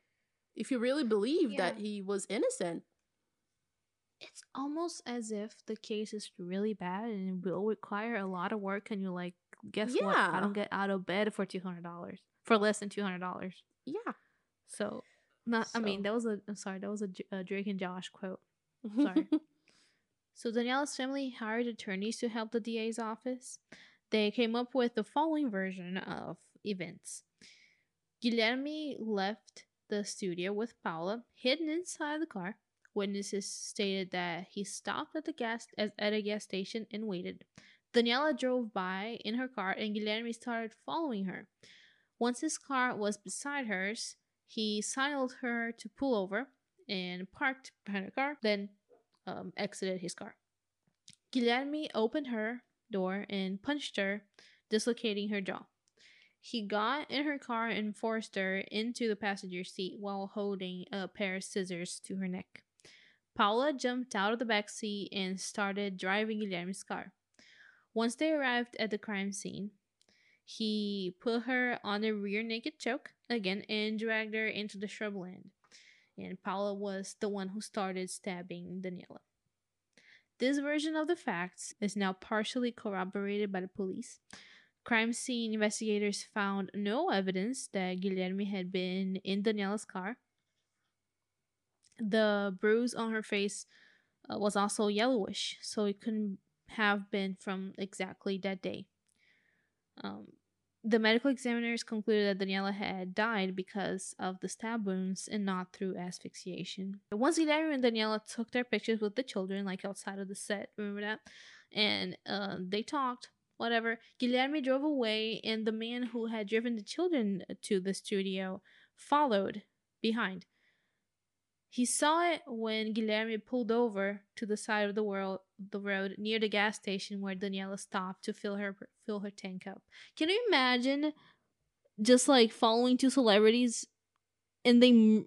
if you really believe that he was innocent, it's almost as if the case is really bad and it will require a lot of work. And you're like, guess what? I don't get out of bed for two hundred dollars for less than two hundred dollars. yeah. So, not. I mean, that was a. I'm sorry, that was a Drake and Josh quote. Sorry. So Daniella's family hired attorneys to help the DA's office. They came up with the following version of events. Guilherme left the studio with Paula hidden inside the car. Witnesses stated that he stopped at the gas as at a gas station and waited. Daniella drove by in her car and Guilherme started following her. Once his car was beside hers, he signaled her to pull over and parked behind her car, then um, exited his car. Guilherme opened her door and punched her, dislocating her jaw. He got in her car and forced her into the passenger seat while holding a pair of scissors to her neck. Paula jumped out of the back seat and started driving Guilherme's car. Once they arrived at the crime scene, he put her on a rear naked choke again and dragged her into the shrubland. And Paula was the one who started stabbing Daniella. This version of the facts is now partially corroborated by the police. Crime scene investigators found no evidence that Guilherme had been in Daniella's car. The bruise on her face uh, was also yellowish, so it couldn't have been from exactly that day. Um, the medical examiners concluded that Daniella had died because of the stab wounds and not through asphyxiation. Once Guilherme and Daniella took their pictures with the children, like outside of the set, remember that? And uh, they talked, whatever. Guilherme drove away, and the man who had driven the children to the studio followed behind. He saw it when Guilherme pulled over to the side of the world, the road near the gas station where Daniella stopped to fill her fill her tank up. Can you imagine just like following two celebrities and they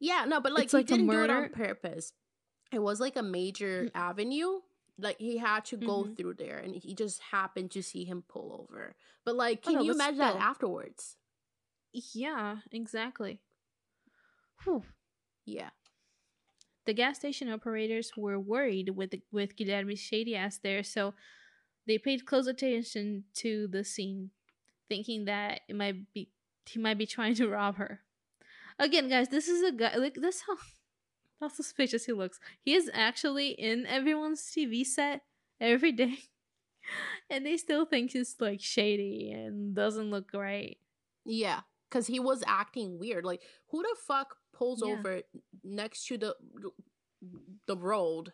Yeah, no, but like It's he like didn't do it on purpose. It was like a major Mm. avenue like he had to go Mhm. through there and he just happened to see him pull over. But like Oh, can no, you imagine that afterwards? Yeah, exactly. Whew. Yeah. The gas station operators were worried with with Guilherme's shady ass there, so they paid close attention to the scene, thinking that it might be he might be trying to rob her. Again, guys, this is a guy like this how how suspicious he looks. He is actually in everyone's TV set every day. And they still think he's like shady and doesn't look right. Yeah, because he was acting weird. Like, who the fuck pulls Yeah. over next to the the road,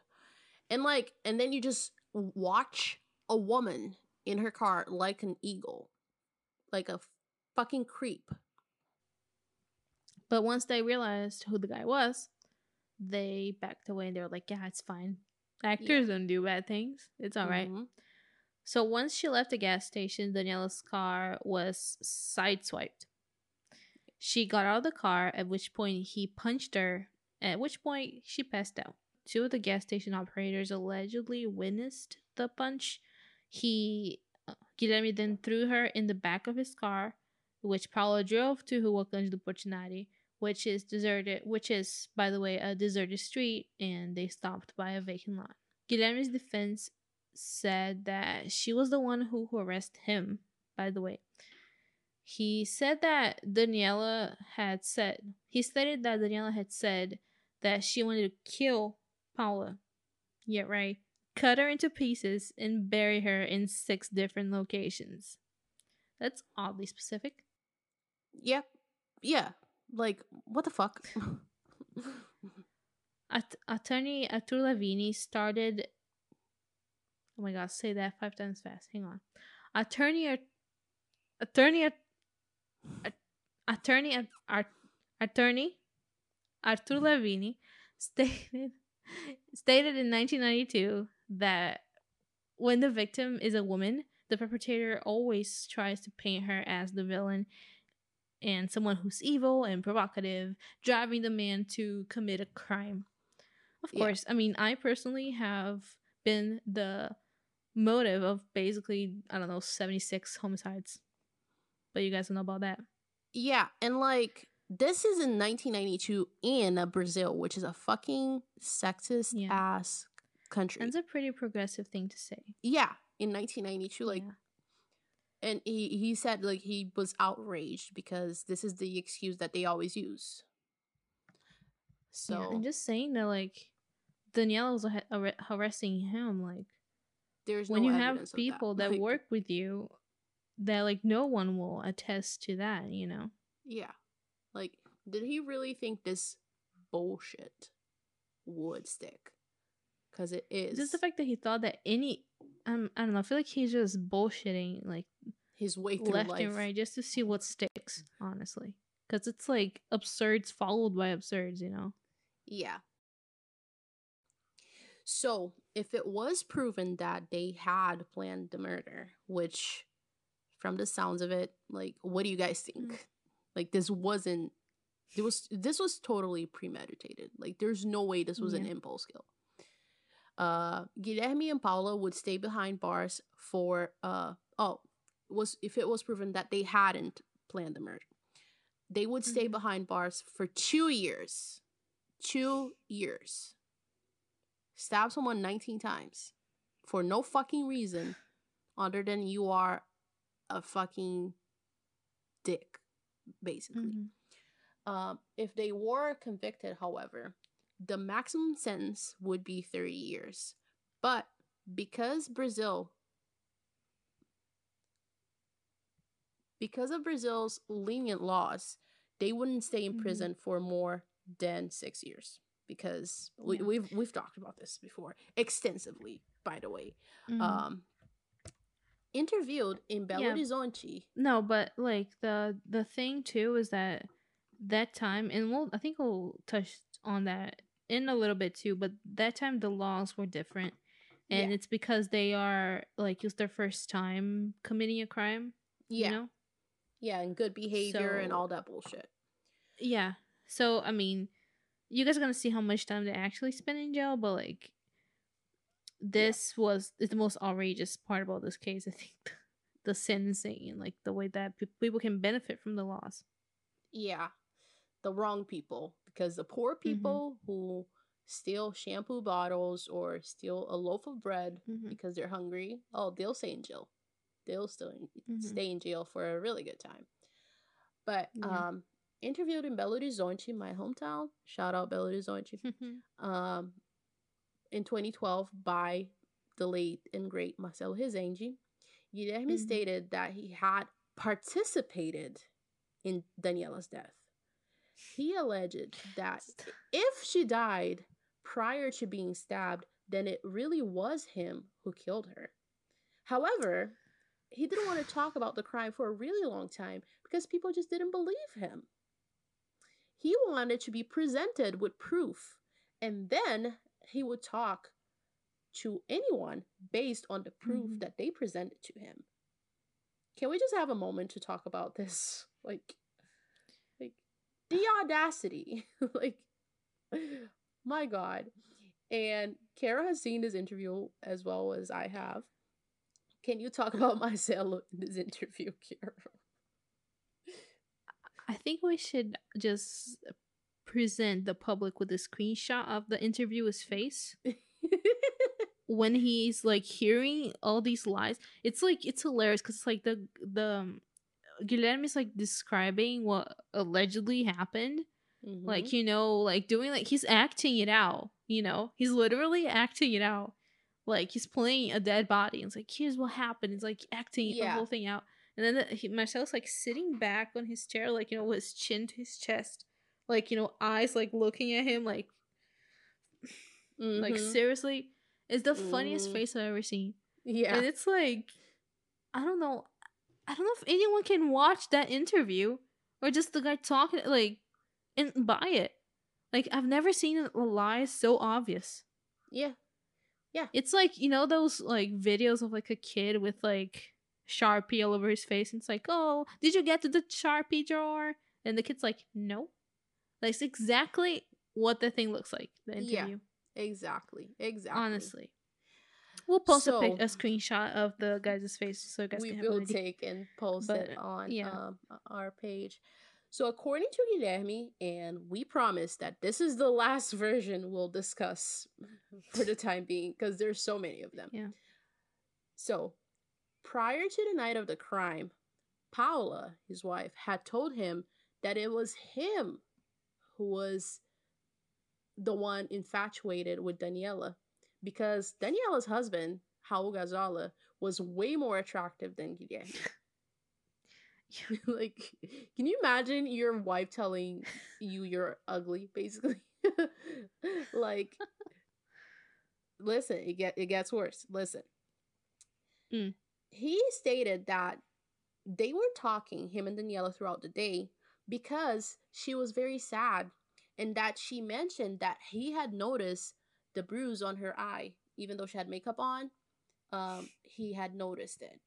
and like, and then you just watch a woman in her car like an eagle, like a fucking creep. But once they realized who the guy was, they backed away and they were like, yeah, it's fine. Actors don't do bad things. It's all right." Mhm. So once she left the gas station, Daniella's car was sideswiped. She got out of the car, at which point he punched her, at which point she passed out. Two of the gas station operators allegedly witnessed the punch. He, uh, Guilherme then threw her in the back of his car, which Paula drove to Rua Cândido Portinari, which is deserted, which is, by the way, a deserted street, and they stopped by a vacant lot. Guilherme's defense said that she was the one who who arrested him, by the way. He said that Daniella had said, he stated that Daniella had said that she wanted to kill Paula. Yeah, right. Cut her into pieces and bury her in six different locations. That's oddly specific. Yep. Yeah. Like, what the fuck? At- attorney Artur Lavini started. Oh my god, say that five times fast. Hang on. Attorney, attorney, attorney, Ar- attorney Artur Lavini stated stated in 1992 that when the victim is a woman, the perpetrator always tries to paint her as the villain and someone who's evil and provocative, driving the man to commit a crime. Of Yeah. course, I mean, I personally have been the motive of basically, I don't know, 76 homicides. But you guys don't know about that. yeah, and like, this is in 1992 in Brazil, which is a fucking sexist Yeah. ass country. That's a pretty progressive thing to say. yeah, in 1992, like, Yeah. and he he said like he was outraged because this is the excuse that they always use. So yeah, and just saying that, like, Daniella was ha- har- harassing him, like, there's when no you have people that, Like, work with you, that, like, no one will attest to that, you know? Yeah. Like, did he really think this bullshit would stick? Because it is. Just the fact that he thought that any, um, I don't know, I feel like he's just bullshitting, like, his way through left life. and right just to see what sticks, honestly. Because it's like absurds followed by absurds, you know? Yeah. So, if it was proven that they had planned the murder, which from the sounds of it, like what do you guys think? Mm. Like this wasn't it was this was totally premeditated. Like there's no way this was an Yeah. impulse kill. Uh Guilherme and Paula would stay behind bars for uh oh, was if it was proven that they hadn't planned the murder. They would stay Mhm. behind bars for 2 years. 2 years stab someone 19 times for no fucking reason other than you are a fucking dick basically Mhm. um, if they were convicted however the maximum sentence would be 30 years but because brazil because of brazil's lenient laws they wouldn't stay in Mhm. prison for more than six years because we, Yeah. we've we've talked about this before extensively by the way Mhm. um interviewed in Belo Yeah. Horizonte No, but like the the thing too is that that time, and we'll I think we'll touch on that in a little bit too. But that time the laws were different, and Yeah. it's because they are like it's their first time committing a crime. yeah You know? yeah and good behavior and all that bullshit Yeah. So I mean, you guys are gonna see how much time they actually spend in jail, but like, this was the most outrageous part about this case. I think the, the sentencing and like the way that pe- people can benefit from the laws. Yeah, the wrong people because the poor Mm-hmm. people who steal shampoo bottles or steal a loaf of bread Mhm. because they're hungry, oh, they'll stay in jail. They'll still in, Mhm. stay in jail for a really good time. But Yeah. um, interviewed in Belo Horizonte, my hometown. Shout out Belo Horizonte. um, in 2012 by the late and great Marcelo Rezende, Guilherme Mhm. stated that he had participated in Daniella's death. He alleged that if she died prior to being stabbed, then it really was him who killed her. However, he didn't want to talk about the crime for a really long time because people just didn't believe him. He wanted to be presented with proof, and then he would talk to anyone based on the proof Mhm. that they presented to him. Can we just have a moment to talk about this? Like, like the audacity. like, my God. And Kara has seen this interview as well as I have. Can you talk about Marcelo in this interview, Kara? I think we should just present the public with a screenshot of the interviewer's face when he's like hearing all these lies. It's like it's hilarious because it's like the the um, Guilherme is like describing what allegedly happened, Mhm. like you know, like doing like he's acting it out. You know, he's literally acting it out. Like he's playing a dead body. And it's like here's what happened. It's like acting the whole thing out. And then the, he, Marcel's like sitting back on his chair, like you know, with his chin to his chest, like you know, eyes like looking at him, like like Mhm. seriously, it's the funniest Mhm. face I've ever seen. yeah. And it's like, I don't know, I don't know if anyone can watch that interview or just the guy talking like and buy it. Like I've never seen a lie so obvious. yeah. Yeah. It's like you know those like videos of like a kid with like sharpie all over his face, and it's like, oh, did you get to the sharpie drawer? And the kid's like, no. That's exactly what the thing looks like. The interview. Yeah. Exactly. Exactly. honestly. We'll post a, pic- a screenshot of the guy's face so you guys we can have will take and post But, it on yeah. um, our page. So, according to Guilherme, and we promise that this is the last version we'll discuss for the time being because there's so many of them. Yeah. So, prior to the night of the crime, Paula, his wife, had told him that it was him who was the one infatuated with Daniella because Daniella's husband, Raul Gazolla, was way more attractive than Guilherme. like, can you imagine your wife telling you you're ugly, basically? like, listen, it get it gets worse. Listen, Mm. he stated that they were talking him and Daniella throughout the day because she was very sad, and that she mentioned that he had noticed the bruise on her eye, even though she had makeup on. Um, he had noticed it.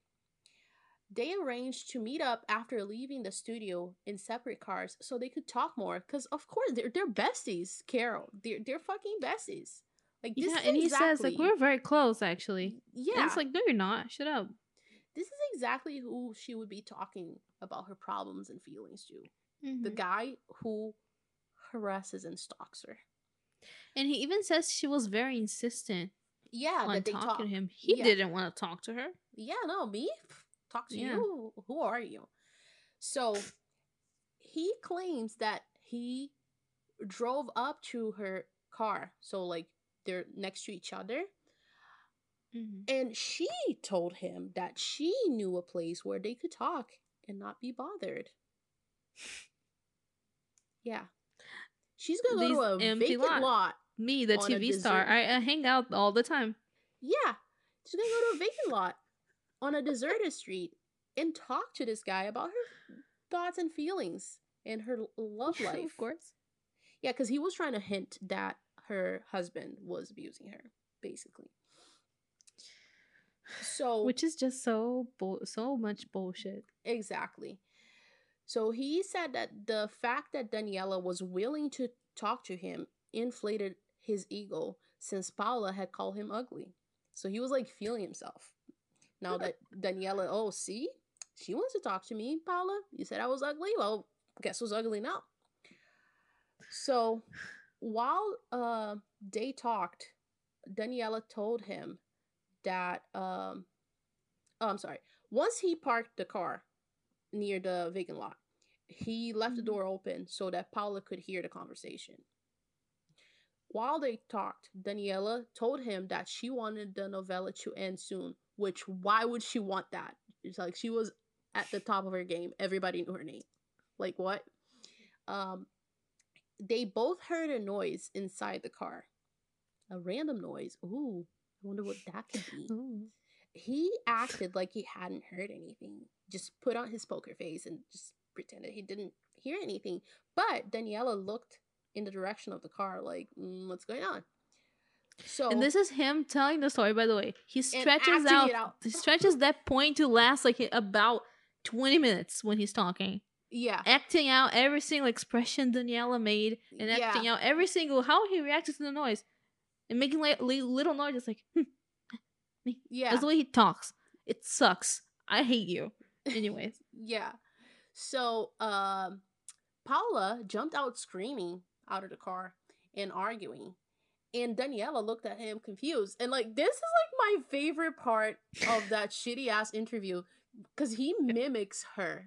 They arranged to meet up after leaving the studio in separate cars so they could talk more. Cause of course they're they're besties, Carol. They're they're fucking besties. Like this Yeah, and he exactly, says like we're very close actually. yeah. And it's like no, you're not. Shut up. this is exactly who she would be talking about her problems and feelings to. The Mhm. guy who harasses and stalks her. And he even says she was very insistent Yeah, on that they talking talk. to him. He Yeah. didn't want to talk to her. Yeah, no, me talk to Yeah. you. Who are you? So he claims that he drove up to her car, so like they're next to each other, Mm-hmm. and she told him that she knew a place where they could talk and not be bothered. Yeah. She's gonna These go to a empty vacant lot. lot. Me, the On a TV star, I, I hang out all the time. Yeah. She's gonna go to a vacant lot on a deserted street and talk to this guy about her thoughts and feelings and her love life. of course. Yeah, because he was trying to hint that her husband was abusing her, basically. So Which is just so bull- so much bullshit. Exactly. So he said that the fact that Daniella was willing to talk to him inflated his ego since Paula had called him ugly. So he was like feeling himself. Now that Daniella, oh, see, she wants to talk to me, Paula. You said I was ugly. Well, guess who's ugly now? So while uh, they talked, Daniella told him that um, oh, I'm sorry. Once he parked the car near the vacant lot, he left the Mhm. door open so that Paula could hear the conversation. While they talked, Daniella told him that she wanted the novella to end soon, which why would she want that? It's like she was at the top of her game. Everybody knew her name. Like what? Um they both heard a noise inside the car. A random noise. Ooh, I wonder what that could be Ooh. he acted like he hadn't heard anything. Just put on his poker face and just pretended he didn't hear anything. But Daniella looked in the direction of the car, like, "Mm, "What's going on?" So And this is him telling the story, by the way. He stretches out, out. he stretches that point to last like about 20 minutes when he's talking. yeah, Acting out every single expression Daniella made and Yeah. acting out every single how he reacted to the noise. And making like li- little noises like, hmm. yeah, That's the way he talks. It sucks. I hate you. Anyways. yeah. So um, Paula jumped out screaming out of the car and arguing. And Daniella looked at him confused. And like this is like my favorite part of that shitty ass interview because he mimics her.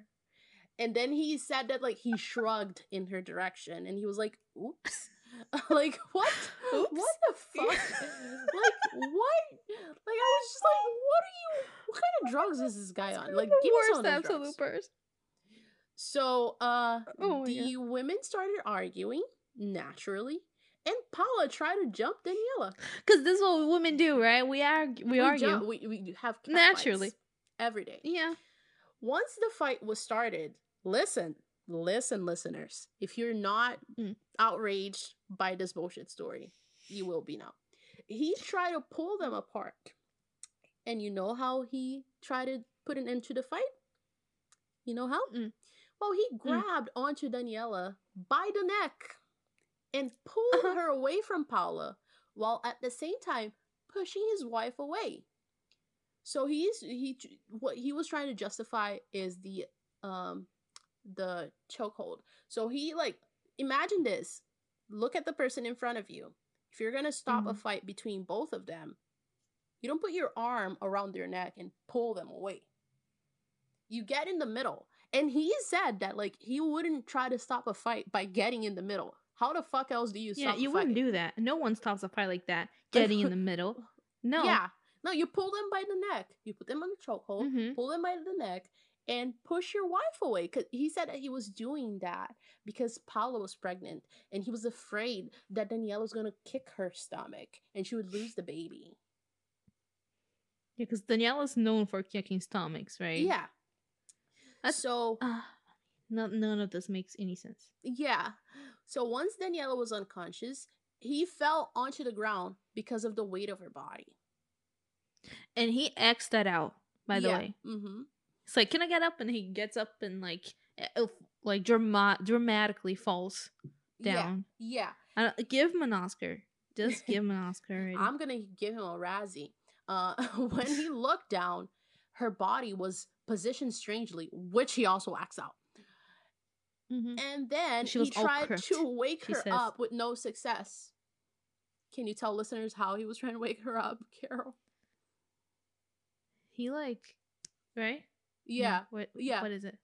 And then he said that like he shrugged in her direction and he was like, oops. like what? Oops. What the fuck? like what? Like I was just like, what are you what kind of drugs is this guy on? Like give me some of drugs. absolute So uh Oh the women started arguing naturally, and Paula tried to jump Daniella. Because this is what women do, right? We argue. We, argue. jump- we, we have Naturally. every day. Yeah. Once the fight was started, listen, listen, listeners. If you're not Mm. outraged by this bullshit story, you will be now. He tried to pull them apart. And you know how he tried to put an end to the fight? You know how? Mm. Well, he grabbed onto Daniella by the neck and pulled Uh-huh. her away from Paula while at the same time pushing his wife away. So he's he what he was trying to justify is the um the chokehold. So he like imagine this. Look at the person in front of you. If you're gonna stop a Mhm. fight between both of them, you don't put your arm around their neck and pull them away. You get in the middle. And he said that like he wouldn't try to stop a fight by getting in the middle. How the fuck else do you Yeah, stop Yeah, you wouldn't do that. No one stops a fight like that. Getting in the middle. No. Yeah. No, you pull them by the neck. You put them on the chokehold, Mhm. pull them by the neck, and push your wife away. Cause he said that he was doing that because Paula was pregnant and he was afraid that Daniella was gonna kick her stomach and she would lose the baby. Yeah, because Daniella's known for kicking stomachs, right? Yeah. That's- so Uh, no, none of this makes any sense. yeah. So once Daniella was unconscious, he fell onto the ground because of the weight of her body. And he X'd that out, by the way. Mm-hmm. It's like, can I get up? And he gets up and like, like drama- dramatically falls down. Yeah. I don't- give him an Oscar. Just give him an Oscar. Already. I'm gonna give him a Razzie. Uh, when he looked down, her body was positioned strangely, which he also acts out. Mhm. And then She he tried to wake her says. up with no success. Can you tell listeners how he was trying to wake her up, Carol? He like, right? No, Yeah, what? yeah. What is it?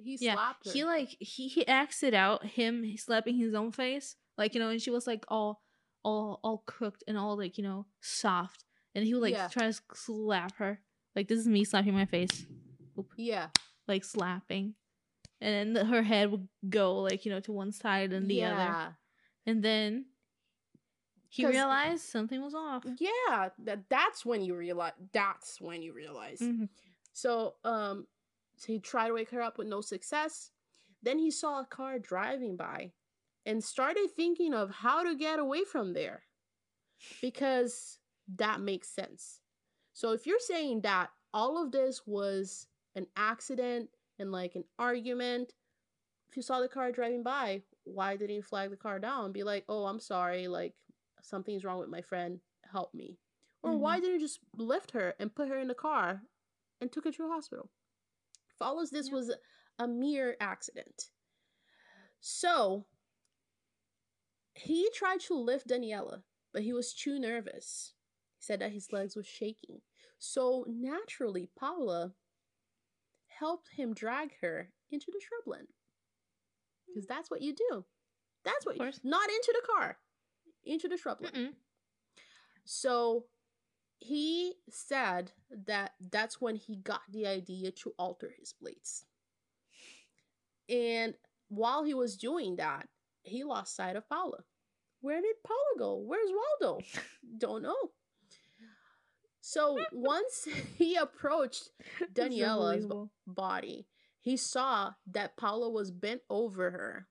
he yeah, slapped her. he like he he acts it out. Him slapping his own face, like you know, and she was like all all all cooked and all like you know soft, and he would like Yeah. try to slap her. Like this is me slapping my face, yeah, like slapping, and then the- her head would go like you know to one side and the other, and then he realized something was off. yeah. That that's when you realize. That's when you realize. Mhm. So, um, so he tried to wake her up with no success. Then he saw a car driving by and started thinking of how to get away from there because that makes sense. So, if you're saying that all of this was an accident and like an argument, if you saw the car driving by, why didn't you flag the car down and be like, oh, I'm sorry, like something's wrong with my friend, help me? Or why didn't you just lift her and put her in the car and took her to a hospital? Follows this Yep. was a mere accident. So he tried to lift Daniella, but he was too nervous. He said that his legs were shaking. So naturally, Paula helped him drag her into the shrubland. Because mm. that's what you do. That's what you, not into the car, into the shrubland. Mm-mm. So he said that that's when he got the idea to alter his blades. And while he was doing that, he lost sight of Paula. Where did Paula go? Where's Waldo? Don't know. So once he approached Daniella's body, he saw that Paula was bent over her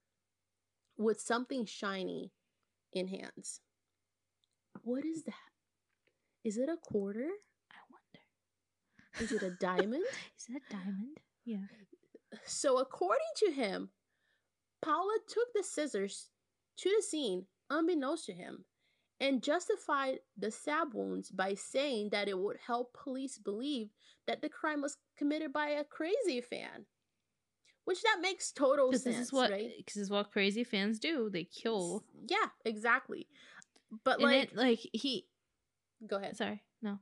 with something shiny in hands. What is that? Is it a quarter? I wonder. Is it a diamond? Is that a diamond? Yeah. so, according to him, Paula took the scissors to the scene unbeknownst to him and justified the stab wounds by saying that it would help police believe that the crime was committed by a crazy fan. Which that makes total sense, this is what right? because this is what crazy fans do. They kill. Yeah, exactly. But And like, it, like he go ahead. sorry, no.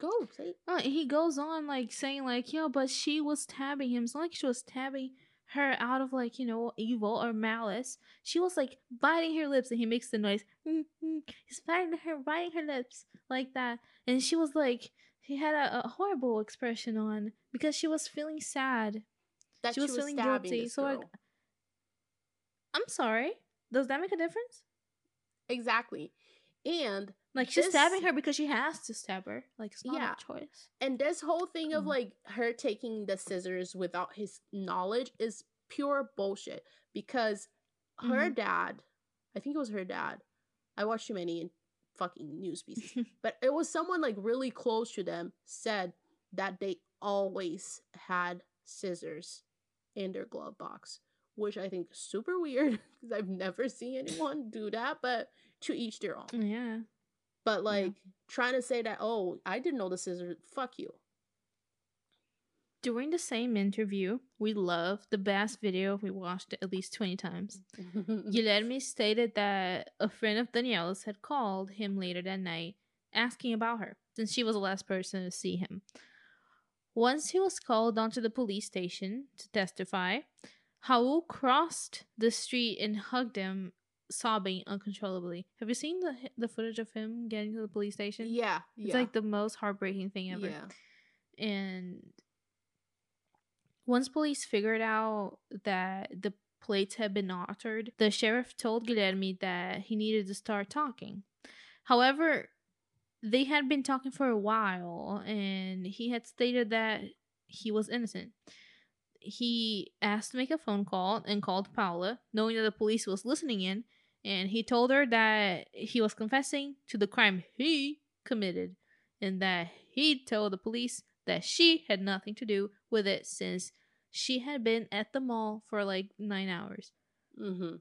Go say. Uh, he goes on like saying like, yo, but she was tabbing him. It's not like she was tabbing her out of like, you know, evil or malice. She was like biting her lips and he makes the noise. He's biting her, biting her lips like that. And she was like, he had a, a horrible expression on because she was feeling sad. That she was feeling stabbing guilty. So, girl. I'm sorry. Does that make a difference? exactly. And Like she's This- stabbing her because she has to stab her. Like it's not Yeah. a choice. And this whole thing of Mm. like her taking the scissors without his knowledge is pure bullshit because her Mhm. dad, I think it was her dad. I watched too many fucking news pieces, but it was someone like really close to them said that they always had scissors in their glove box, which I think is super weird because I've never seen anyone do that, but to each their own. yeah. But like trying to say that, oh, I didn't know the scissors. Fuck you. During the same interview, we love the best video. We watched at least 20 times. Guilherme stated that a friend of Daniella's had called him later that night asking about her, since she was the last person to see him. Once he was called onto the police station to testify, Raul crossed the street and hugged him, sobbing uncontrollably. Have you seen the the footage of him getting to the police station? yeah, It's yeah, like the most heartbreaking thing ever. yeah. And once police figured out that the plates had been altered, the sheriff told Guilherme that he needed to start talking. However, they had been talking for a while, and he had stated that he was innocent. He asked to make a phone call and called Paula, knowing that the police was listening in, and he told her that he was confessing to the crime he committed and that he told the police that she had nothing to do with it since she had been at the mall for like nine hours. Mm-hmm.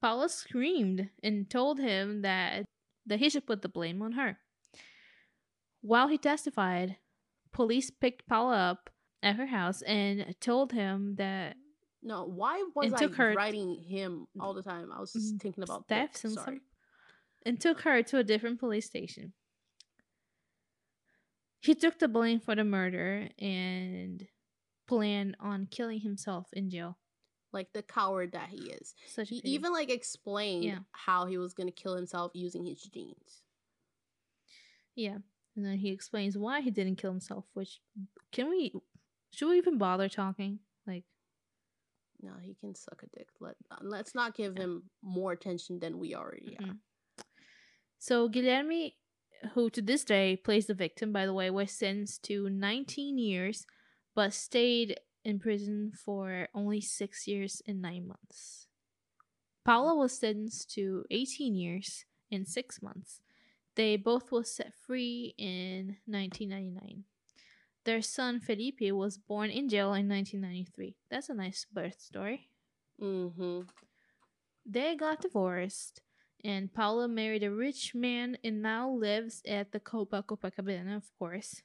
Paula screamed and told him that that he should put the blame on her. While he testified, police picked Paula up at her house and told him that No, why was It I took her- writing him all the time? I was just thinking about thefts that. and Sorry. some and took her to a different police station. He took the blame for the murder and planned on killing himself in jail. Like the coward that he is. Such He even like explained Yeah. how he was gonna kill himself using his genes. Yeah. And then he explains why he didn't kill himself, which can we should we even bother talking? Like No, he can suck a dick. Let let's not give him more attention than we already are. Mhm. So Guilherme, who to this day plays the victim, by the way, was sentenced to 19 years, but stayed in prison for only six years and nine months. Paula was sentenced to 18 years and six months. They both was set free in 1999. Their son Felipe was born in jail in 1993. That's a nice birth story Mm-hmm. they got divorced And Paula married a rich man and now lives at the Copa Copacabana, of course.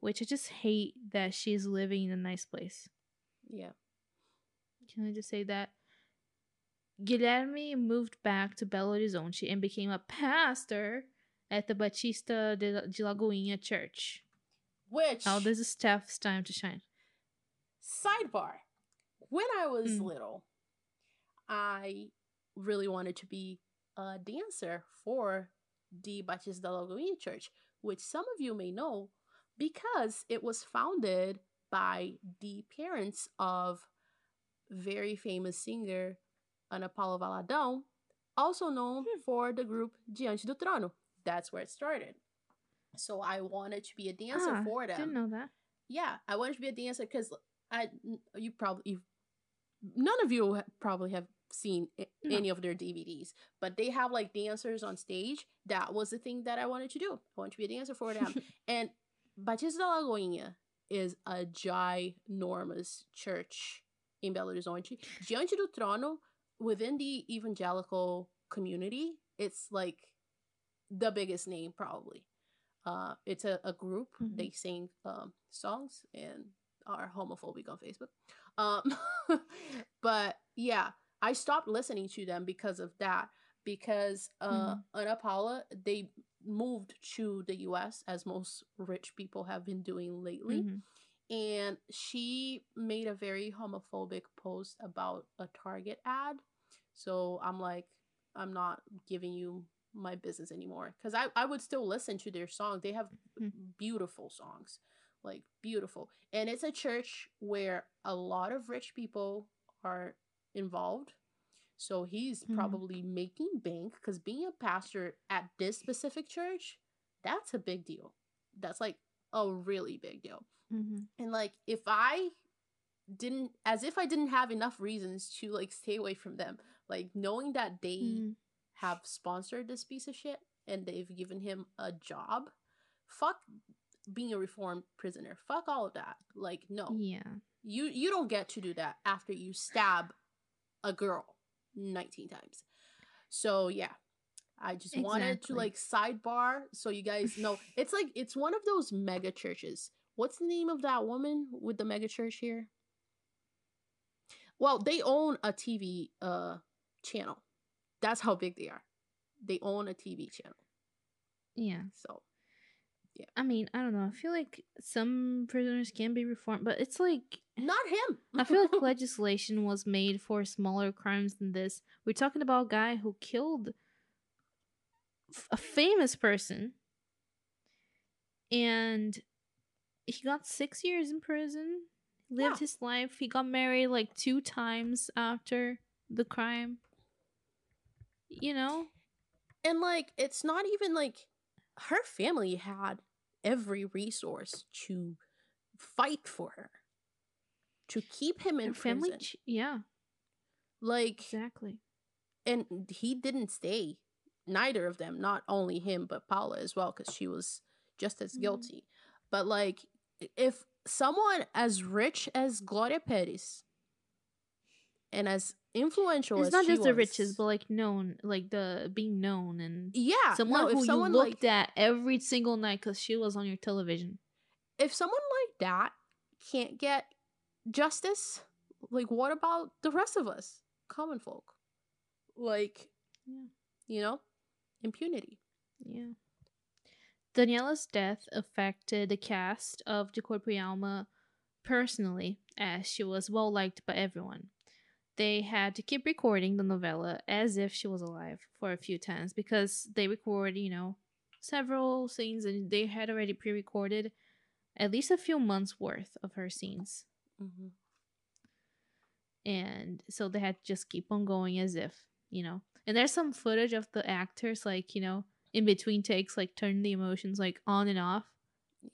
Which I just hate that she's living in a nice place. Yeah. Can I just say that? Guilherme moved back to Belo Horizonte and became a pastor at the Batista de, de Lagoinha Church. Which Oh, this is Steph's time to shine. sidebar. When I was Mm. little, I really wanted to be a dancer for the Batista da Lagoinha Church, which some of you may know because it was founded by the parents of very famous singer Ana Paula Valadão, also known Hmm. for the group Diante do Trono. That's where it started. So I wanted to be a dancer Ah, for them Didn't know that. yeah, I wanted to be a dancer because I you probably you none of you probably have seen No. any of their DVDs, but they have like dancers on stage. That was the thing that I wanted to do. I wanted to be a dancer for them. and Batista Lagoinha is a ginormous church in Belo Horizonte. Diante do Trono, within the evangelical community, it's like the biggest name probably. Uh, it's a, a group. Mhm. They sing um, songs and are homophobic on Facebook. Um, but yeah, I stopped listening to them because of that. Because uh, Ana Paula, they moved to the U.S. as most rich people have been doing lately Mhm. and she made a very homophobic post about a Target ad. So I'm like, I'm not giving you my business anymore because I, I would still listen to their song. They have Mhm. beautiful songs, like beautiful. And it's a church where a lot of rich people are involved. So he's Mhm. probably making bank because being a pastor at this specific church, that's a big deal. That's like a really big deal. Mhm. And like if I didn't as if I didn't have enough reasons to like stay away from them, like knowing that they Mhm. Have sponsored this piece of shit and they've given him a job, fuck being a reformed prisoner. Fuck all of that. Like no. Yeah. You you don't get to do that after you stab a girl 19 times. So yeah. I just wanted to like sidebar so you guys know. It's like it's one of those mega churches. What's the name of that woman with the mega church here? Well, they own a TV uh channel. That's how big they are. They own a TV channel. Yeah. So yeah. I mean, I don't know. I feel like some prisoners can be reformed, but it's like not him. I feel like legislation was made for smaller crimes than this. We're talking about a guy who killed a famous person, and he got six years in prison. Lived Yeah. his life. He got married like two times after the crime. You know, And like it's not even like her family had every resource to fight for her. To keep him in Her family. prison. ch- yeah, like exactly. and he didn't stay. Neither of them, not only him but Paula as well cuz she was just as Mhm. guilty. But like if someone as rich as Gloria Perez and as influential It's not just the riches, but like known, like the being known and yeah, someone no, who someone you like looked at every single night because she was on your television. if someone like that can't get justice, like what about the rest of us, common folk? Like, Yeah. you know, impunity. Yeah. Daniella's death affected the cast of De Corpo Alma personally, as she was well liked by everyone. They had to keep recording the novella as if she was alive for a few times because they record, you know, several scenes and they had already pre recorded at least a few months worth of her scenes. Mm-hmm. and so they had to just keep on going as if you know and there's some footage of the actors like you know in between takes like turn the emotions like on and off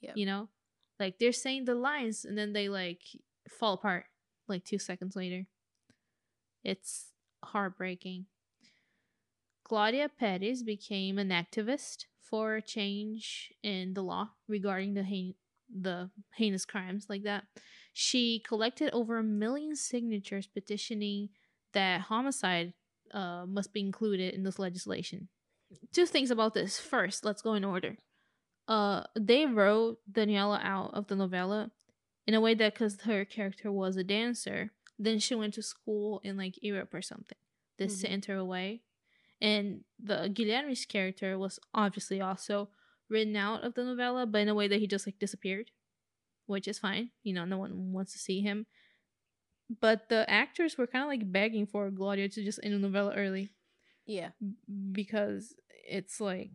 Yeah. you know like they're saying the lines and then they like fall apart like two seconds later it's heartbreaking claudia perez became an activist for a change in the law regarding the hein- the heinous crimes like that she collected over a million signatures petitioning that homicide uh, must be included in this legislation. Two things about this. First, let's go in order. Uh, they wrote Daniella out of the novella in a way that because her character was a dancer, then she went to school in like Europe or something. This Mhm. sent her away, and the Guilherme's character was obviously also written out of the novella, but in a way that he just like disappeared, which is fine. You know, no one wants to see him. But the actors were kind of like begging for Gloria to just end the novella early Yeah. because it's like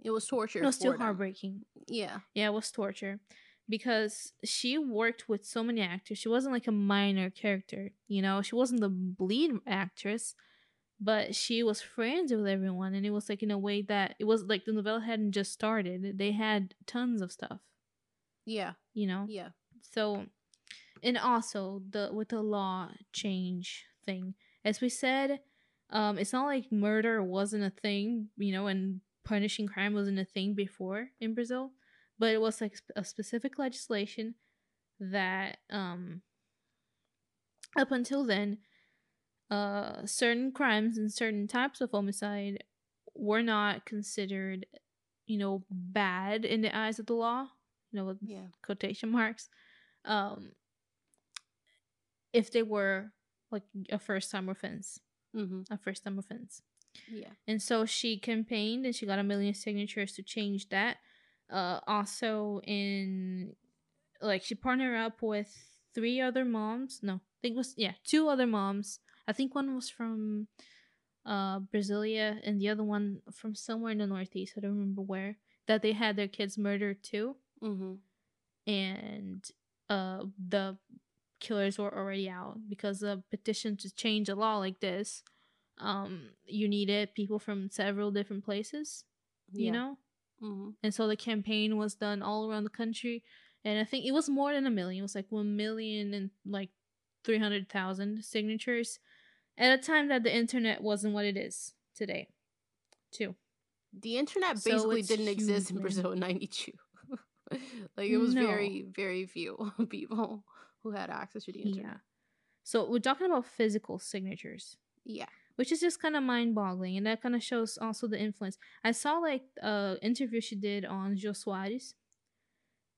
It was torture. it was them. heartbreaking. Yeah. Yeah, it was torture because she worked with so many actors. She wasn't like a minor character, you know. She wasn't the lead actress, but she was friends with everyone, and it was like in a way that it was like the novella hadn't just started. They had tons of stuff, Yeah. you know. Yeah. So, and also the with the law change thing, as we said, um, it's not like murder wasn't a thing, you know, and punishing crime wasn't a thing before in Brazil, but it was like a specific legislation that, um, up until then, uh, certain crimes and certain types of homicide were not considered, you know, bad in the eyes of the law. You know, with Yeah. quotation marks um if they were like a first time offense Mm-hmm. a first time offense Yeah. and so she campaigned and she got a million signatures to change that uh also in like she partnered up with three other moms. No i think it was yeah two other moms. I think one was from uh brasilia and the other one from somewhere in the northeast. I don't remember where that they had their kids murdered too. Mm-hmm. and uh the killers were already out because a petition to change a law like this um you needed people from several different places you know Mm-hmm. and so the campaign was done all around the country and i think it was more than a million it was like 1 million and like 300,000 signatures at a time that the internet wasn't what it is today too The internet So basically didn't exist in. Brazil in '92. like it was No. very, very few people who had access to the internet. yeah so we're talking about physical signatures Yeah. Which is just kind of mind-boggling and that kind of shows also the influence. I saw like a interview she did on Jô Soares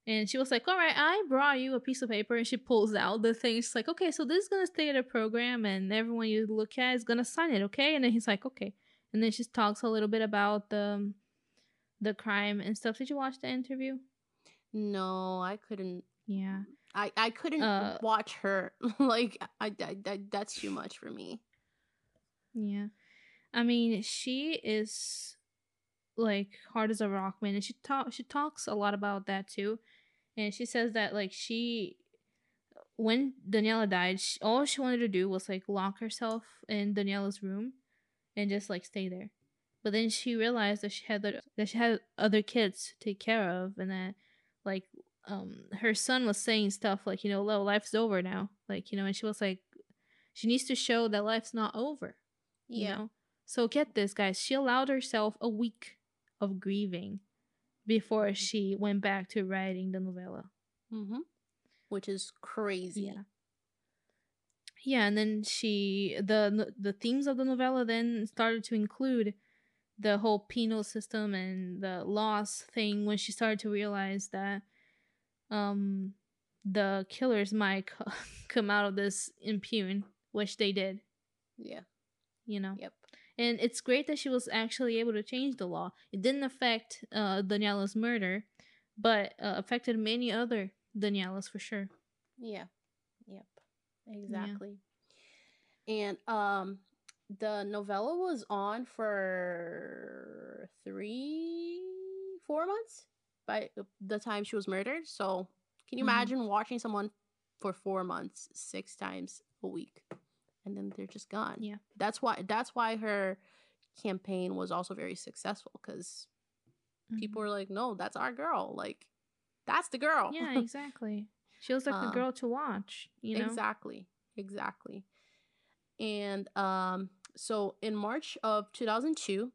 and she was like all right i brought you a piece of paper and she pulls out the thing. She's like okay so this is gonna stay in the program and everyone you look at is gonna sign it okay? And then he's like okay. And then she talks a little bit about the the crime and stuff. Did you watch the interview? No, I couldn't. yeah. I I couldn't Uh, watch her. like I, I, I that's too much for me. Yeah. I mean, she is like hard as a rock, man, and she talk she talks a lot about that too. And she says that like she when Daniella died, she, all she wanted to do was like lock herself in Daniella's room and just like stay there. But then she realized that she had that she had other kids to take care of and that like um her son was saying stuff like, you know, life's over now." Like, you know, and she was like she needs to show that life's not over you Yeah. know? So get this, guys. She allowed herself a week of grieving before she went back to writing the novella. Mm-hmm. Which is crazy. Yeah. Yeah, and then she the the themes of the novella then started to include the whole penal system and the loss thing when she started to realize that um the killers might come out of this impune, which they did, Yeah. You know. Yep. And it's great that she was actually able to change the law. It didn't affect uh, Daniella's murder, but uh, affected many other Daniellas for sure. Yeah. Yep. Exactly. And um the novella was on for 3 4 months by the time she was murdered. So, can you Mhm. imagine watching someone for 4 months 6 times a week and then they're just gone? Yeah. That's why that's why her campaign was also very successful cuz people were like, "No, that's our girl." Like that's the girl. yeah, exactly. She was like the Um, girl to watch, you know? Exactly. Exactly. And um so in March of 2002,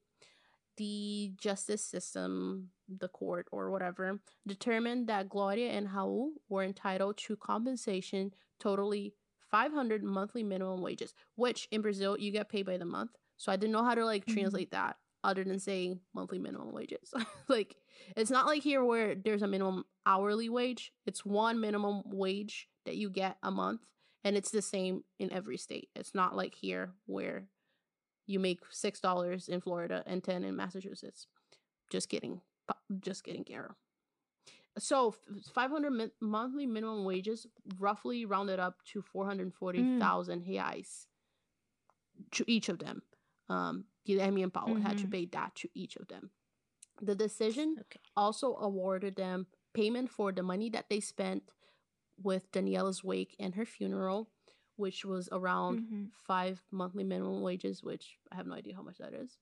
the justice system, the court or whatever, determined that Gloria and Raul were entitled to compensation totally 500 monthly minimum wages, which in Brazil you get paid by the month. So I didn't know how to like Mhm. translate that other than saying monthly minimum wages. like it's not like here where there's a minimum hourly wage. It's one minimum wage that you get a month and it's the same in every state. It's not like here where you make $6 in Florida and 10 in Massachusetts. Just kidding. Just kidding, Kara. So 500 min- monthly minimum wages roughly rounded up to 440,000 reais to each of them. Um, Guilherme and Paulo had to Mhm. pay that to each of them. The decision Okay. also awarded them payment for the money that they spent with Daniella's wake and her funeral, which was around Mhm. five monthly minimum wages, which I have no idea how much that is,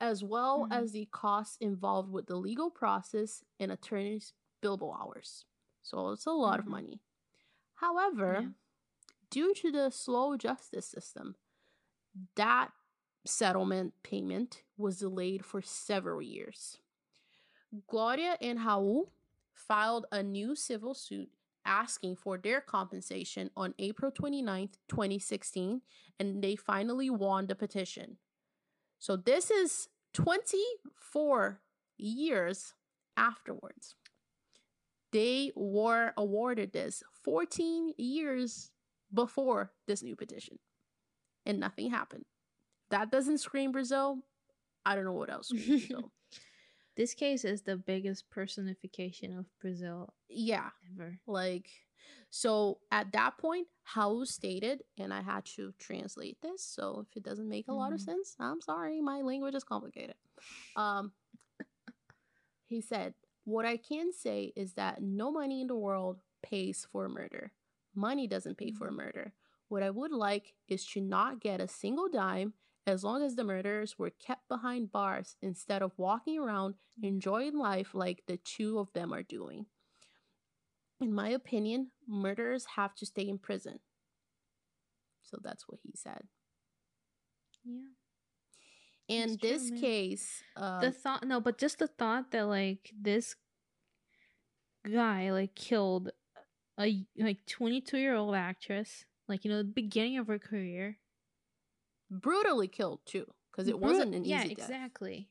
as well Mhm. as the costs involved with the legal process and attorneys' billable hours. So it's a lot of Mhm. money. However, Yeah. due to the slow justice system, that settlement payment was delayed for several years. Gloria and Raul filed a new civil suit asking for their compensation on April 29th, 2016, and they finally won the petition. So this is 24 years afterwards. They were awarded this 14 years before this new petition, and nothing happened. That doesn't scream Brazil. I don't know what else This case is the biggest personification of Brazil Yeah, ever. like so at that point Raul stated and i had to translate this so if it doesn't make a lot of Mhm. sense i'm sorry my language is complicated um he said what i can say is that no money in the world pays for murder money doesn't pay for mm. murder what i would like is to not get a single dime as long as the murderers were kept behind bars instead of walking around mm. enjoying life like the two of them are doing in my opinion, murderers have to stay in prison. So that's what he said. Yeah. In true, this man. case, um, the thought no, but just the thought that like this guy like killed a like 22 year old actress, like you know, the beginning of her career. brutally killed too, because it Bru- wasn't an yeah, easy death. exactly.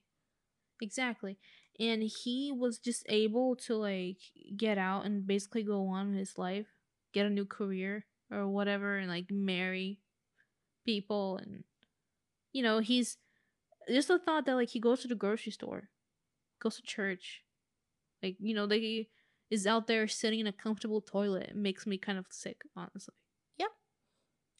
Exactly. And he was just able to like get out and basically go on with his life, get a new career or whatever and like marry people and you know, he's just the thought that like he goes to the grocery store, goes to church. Like, you know, they is out there sitting in a comfortable toilet. It makes me kind of sick, honestly. Yeah.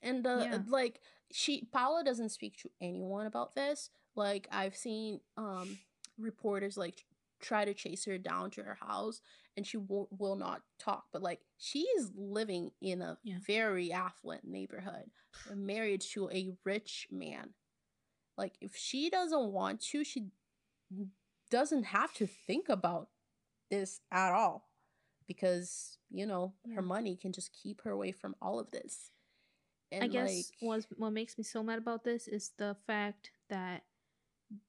And uh, Yeah. like she Paula doesn't speak to anyone about this. Like I've seen um reporters like try to chase her down to her house and she will, will not talk but like she is living in a Yeah. very affluent neighborhood married to a rich man like if she doesn't want to she doesn't have to think about this at all because you know her money can just keep her away from all of this. And I guess like what's, what makes me so mad about this is the fact that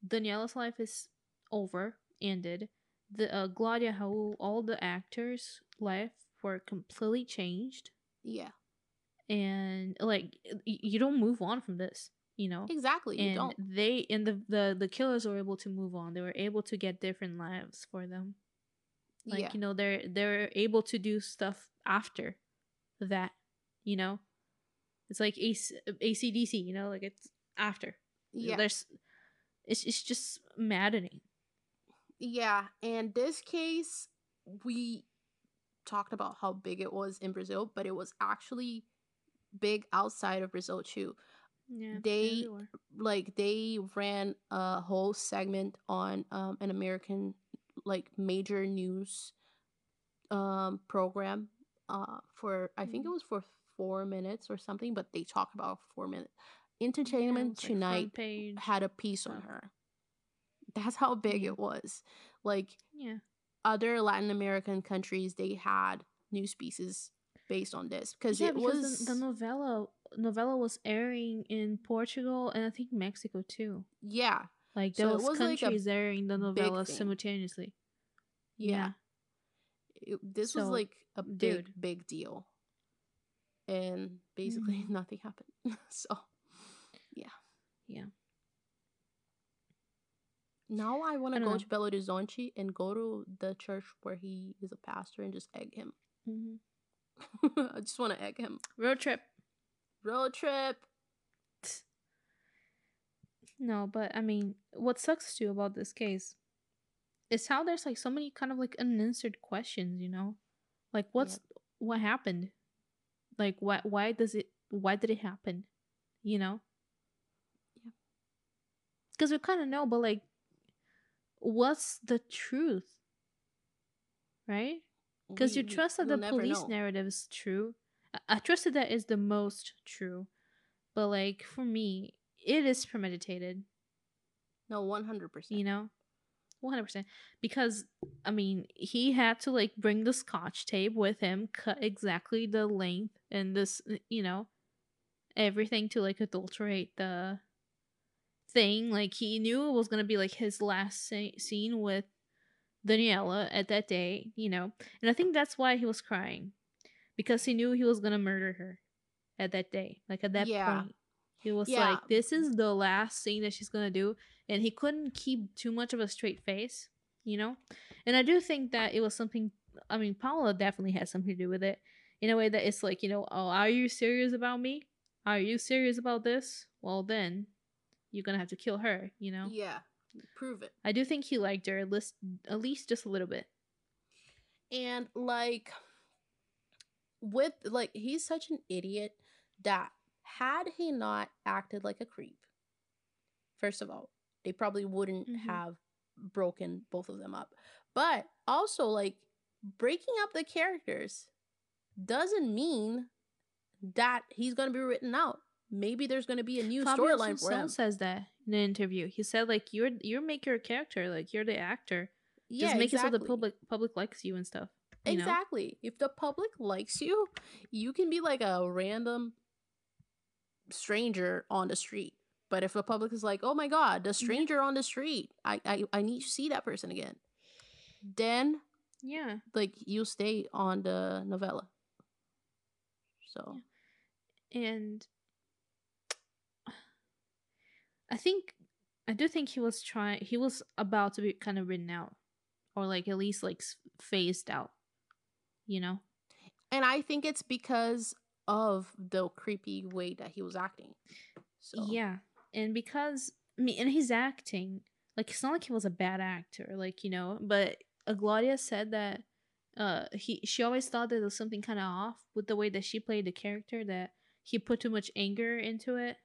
Daniella's life is over, ended. The uh, Gloria Raul, all the actors' life were completely changed, yeah. And like y- you don't move on from this, you know. exactly you and don't they and the, the the killers were able to move on. They were able to get different lives for them. Like yeah you know, they're they're able to do stuff after that. You know, it's like AC, ACDC. You know, like it's after. yeah There's, it's it's just maddening. Yeah, and this case, we talked about how big it was in Brazil, but it was actually big outside of Brazil too. Yeah, They- everywhere. Like they ran a whole segment on um, an American like major news um program uh for I think it Mhm. was for 4 minutes or something, but they talked about 4 minutes. Yeah, Entertainment like, Tonight page. had a piece on her. That's how big Yeah. it was. Like Yeah, other Latin American countries they had news pieces based on this because yeah, it because was the, the novella novella was airing in Portugal and I think Mexico too. yeah Like So it those was, like, countries airing the novella simultaneously. yeah, It- this was like a big dude. big deal and basically Mhm. nothing happened. so Yeah. Yeah. Now I want to go know. to Belo Horizonte and go to the church where he is a pastor and just egg him. hmm I just want to egg him. Road trip. Road trip. No, but I mean, what sucks too about this case is how there's like so many kind of like unanswered questions, you know? Like what's what happened? Like why why does it why did it happen? You know? Yeah. Cuz we kind of know, but like what's the truth? Right? Because you trust that the police know. narrative is true. I, I trusted that is the most true. But like for me, it is premeditated, No, one hundred percent. you know? 100%. Because I mean, he had to like bring the scotch tape with him, cut exactly the length and this, uh, you know, everything to like adulterate the thing. Like he knew it was going to be like his last sa- scene with Daniella at that day, you know. And I think that's why he was crying. Because he knew he was going to murder her at that day. Like at that Yeah. point. He was Yeah. like, this is the last thing that she's going to do. And he couldn't keep too much of a straight face, you know? And I do think that it was something, I mean, Paula definitely had something to do with it in a way that it's like, you know, oh, are you serious about me? Are you serious about this? Well, then you're going to have to kill her, you know? Yeah, prove it. I do think he liked her at least, at least just a little bit. And like with like he's such an idiot that had he not acted like a creep, first of all, they probably wouldn't Mhm. have broken both of them up. But also like breaking up the characters doesn't mean that he's going to be written out. Maybe there's going to be a new storyline for him. says that in an interview. He said like you're you make your character like you're the actor. Yeah, Just make it so the public public likes you and stuff. You know? Exactly. If the public likes you, you can be like a random stranger on the street. But if the public is like, "Oh my god, the stranger on the street, I I I need to see that person again," then Yeah. like you stay on the novella. So and I think I do think he was trying. He was about to be kind of written out, or like at least like phased out. You know. and I think it's because of the creepy way that he was acting. So Yeah, and because I mean, and he's acting like it's not like he was a bad actor, like you know. But uh, Gloria said that uh he she always thought that there was something kind of off with the way that she played the character that he put too much anger into it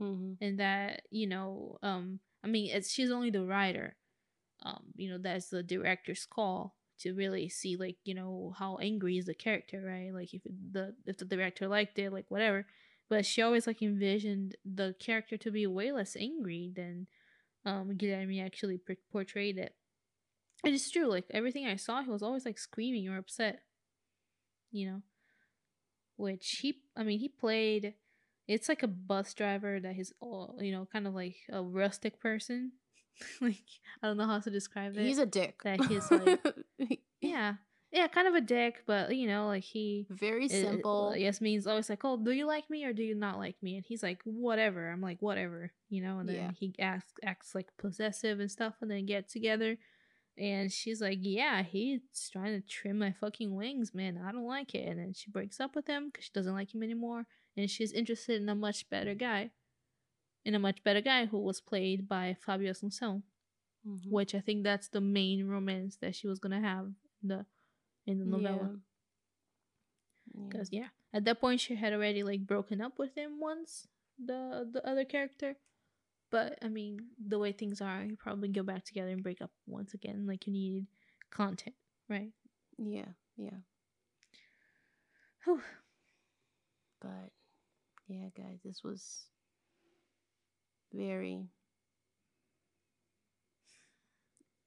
Mhm. and that you know um i mean it's she's only the writer um you know that's the director's call to really see like you know how angry is the character right? Like if the if the director liked it like whatever. But she always like envisioned the character to be way less angry than um Guilherme actually por- portrayed it. And it's true like everything i saw he was always like screaming or upset you know? Which he i mean he played it's like a bus driver that is all you know kind of like a rustic person like i don't know how to describe it he's a dick. that he's like yeah yeah kind of a dick but you know like he very simple. it- means always like, "Oh, do you like me or do you not like me?" And he's like, "Whatever." I'm like, "Whatever," you know. And then Yeah. he acts acts like possessive and stuff, and then get together. And she's like, "Yeah, he's trying to trim my fucking wings, man. I don't like it." And then she breaks up with him because she doesn't like him anymore, and she's interested in a much better guy, in a much better guy who was played by Fabio Assunção, Mhm. which I think that's the main romance that she was gonna have in the in the novella. Yeah. Because yeah, at that point she had already like broken up with him once, the the other character. But I mean, the way things are, you probably go back together and break up once again. Like you need content, right? Yeah, yeah. Whew. But yeah, guys, this was very,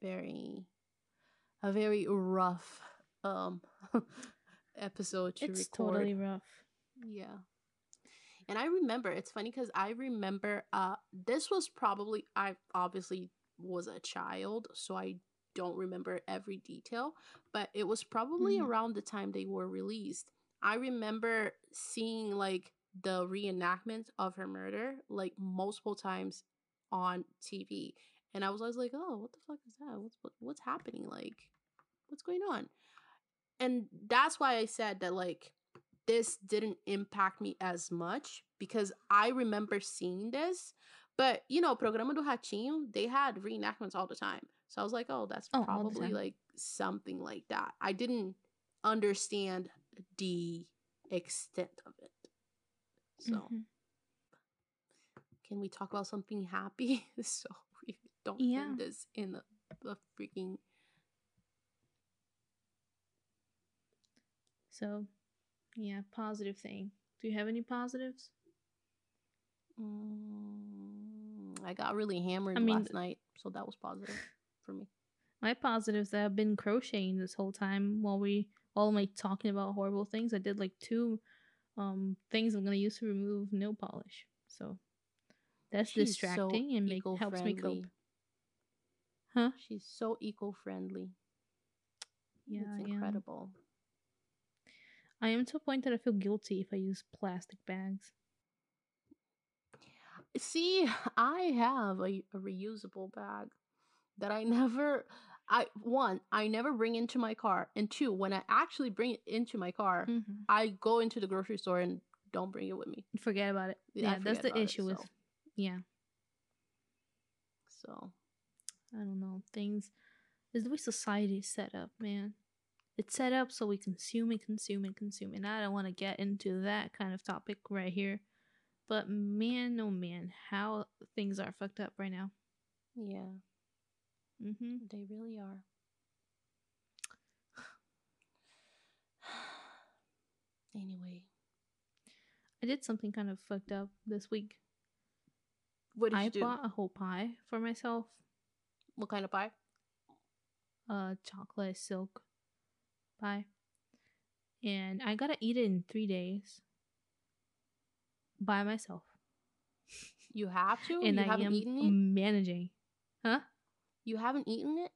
very, a very rough um episode to record. It's record. totally rough. Yeah. And I remember, it's funny because I remember uh this was probably I obviously was a child, so I don't remember every detail, but it was probably Mhm. around the time they were released. I remember seeing like the reenactment of her murder like multiple times on TV, and I was always like, "Oh, what the fuck is that? What's what, what's happening? Like, what's going on?" And that's why I said that like this didn't impact me as much because I remember seeing this. But you know, Programa do Ratinho, they had reenactments all the time. So I was like, oh, that's Oh, probably like something like that. I didn't understand the extent of it. So Mhm. can we talk about something happy? so we don't Yeah. end this in the, the freaking So, yeah, positive thing. Do you have any positives? Mm, I got really hammered I mean, last night, so that was positive for me. My positives that I've been crocheting this whole time while we all like talking about horrible things. I did like two um things I'm gonna use to remove nail polish. So that's She's so distracting and make helps me cope. Huh? She's so eco-friendly. Yeah, it's I am. incredible. I am to a point that I feel guilty if I use plastic bags. See, I have a, a reusable bag that I never I one, I never bring into my car. And two, when I actually bring it into my car, Mhm. I go into the grocery store and don't bring it with me. Forget about it. Yeah, Yeah, that's the about it, issue with so- yeah. So I don't know. Things is the way society is set up, man. It's set up so we consume and consume and consume. And I don't want to get into that kind of topic right here. But man, oh man, how things are fucked up right now. yeah, Mm-hmm. they really are. anyway, I did something kind of fucked up this week. what did I you do? bought a whole pie for myself. what kind of pie? A chocolate silk pie. And I gotta eat it in three days by myself. You have to. and you I haven't am managing. You haven't eaten it.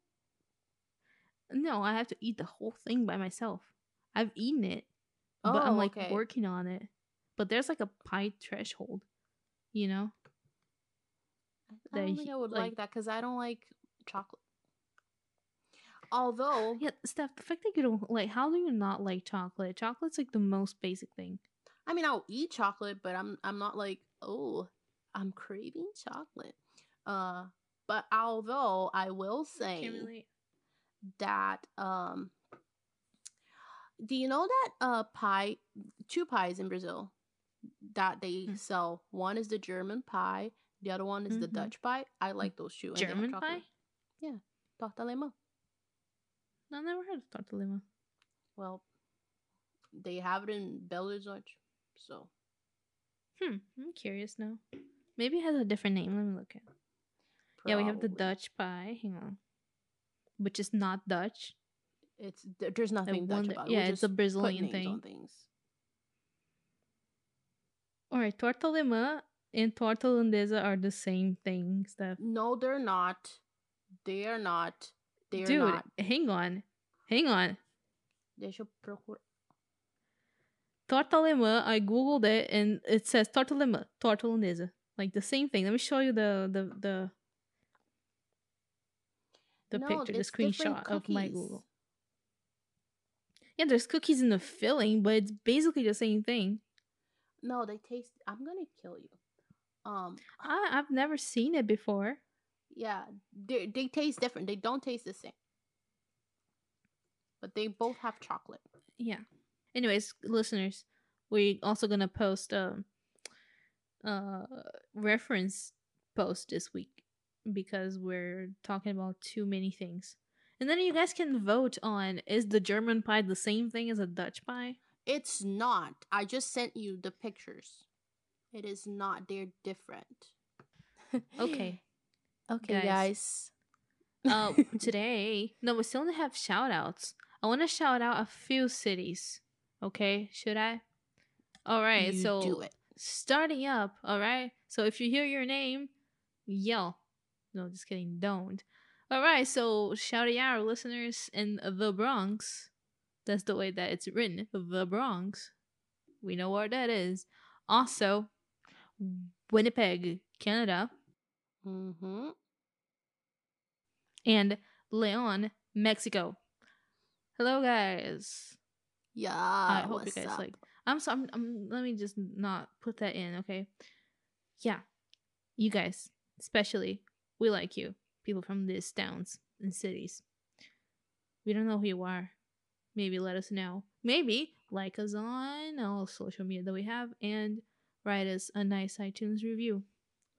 No, I have to eat the whole thing by myself. I've eaten it, but I'm Oh, like okay. working on it. But there's like a pie threshold, you know? I don't think I would like- like that because I don't like chocolate. Although, Yeah, Steph, the fact that you don't like, how do you not like chocolate? Chocolate's like the most basic thing. I mean, I'll eat chocolate, but I'm I'm not like, oh, I'm craving chocolate. Uh, but although I will say that, um, do you know that uh pie, two pies in Brazil that they Mm. sell? One is the German pie, the other one is the Mhm. Dutch pie. I like those two. German pie? Torta alemã. No, I never heard of tortellini. Well, they have it in Belo Horizonte, so Hmm, I'm curious now. Maybe it has a different name. Let me look at. Yeah, we have the probably. Dutch pie. Hang on, which is not Dutch. It's th- there's nothing Dutch wonder- about it. yeah, We'll it's a Brazilian thing. All right, torta alemã and torta holandesa are the same thing, Steph. No, they're not. They are not. They are Dude, not. hang on, hang on. Deixa eu procurar. Torta alemã. I googled it and it says torta alemã, torta holandesa, like the same thing. Let me show you the the the the No, picture, the screenshot of my. Google. Yeah, there's cookies in the filling, but it's basically the same thing. No, they taste. I'm gonna kill you. Um, I, I've never seen it before. yeah, they they taste different. They don't taste the same, but they both have chocolate. Yeah. Anyways, listeners, we're also gonna post a uh reference post this week because we're talking about too many things. And then you guys can vote on is the German pie the same thing as a Dutch pie? It's not. I just sent you the pictures. It is not. They're different. Okay. Okay, Guys. guys. Uh today, no, we still only have shout outs. I want to shout out a few cities. Okay, should I? All right, You so do it. starting up. All right, so if you hear your name, yell. No, just kidding. Don't. All right, so shout out our listeners in the Bronx. That's the way that it's written. The Bronx. We know where that is. Also, Winnipeg, Canada, Mm-hmm. and Leon, Mexico. Hello, guys. Yeah. I hope you guys up? like. I'm sorry. I'm, I'm. Let me just not put that in. Okay. Yeah, you guys, especially, we like you. People from these towns and cities. We don't know who you are. Maybe let us know. Maybe like us on all social media that we have and write us a nice iTunes review.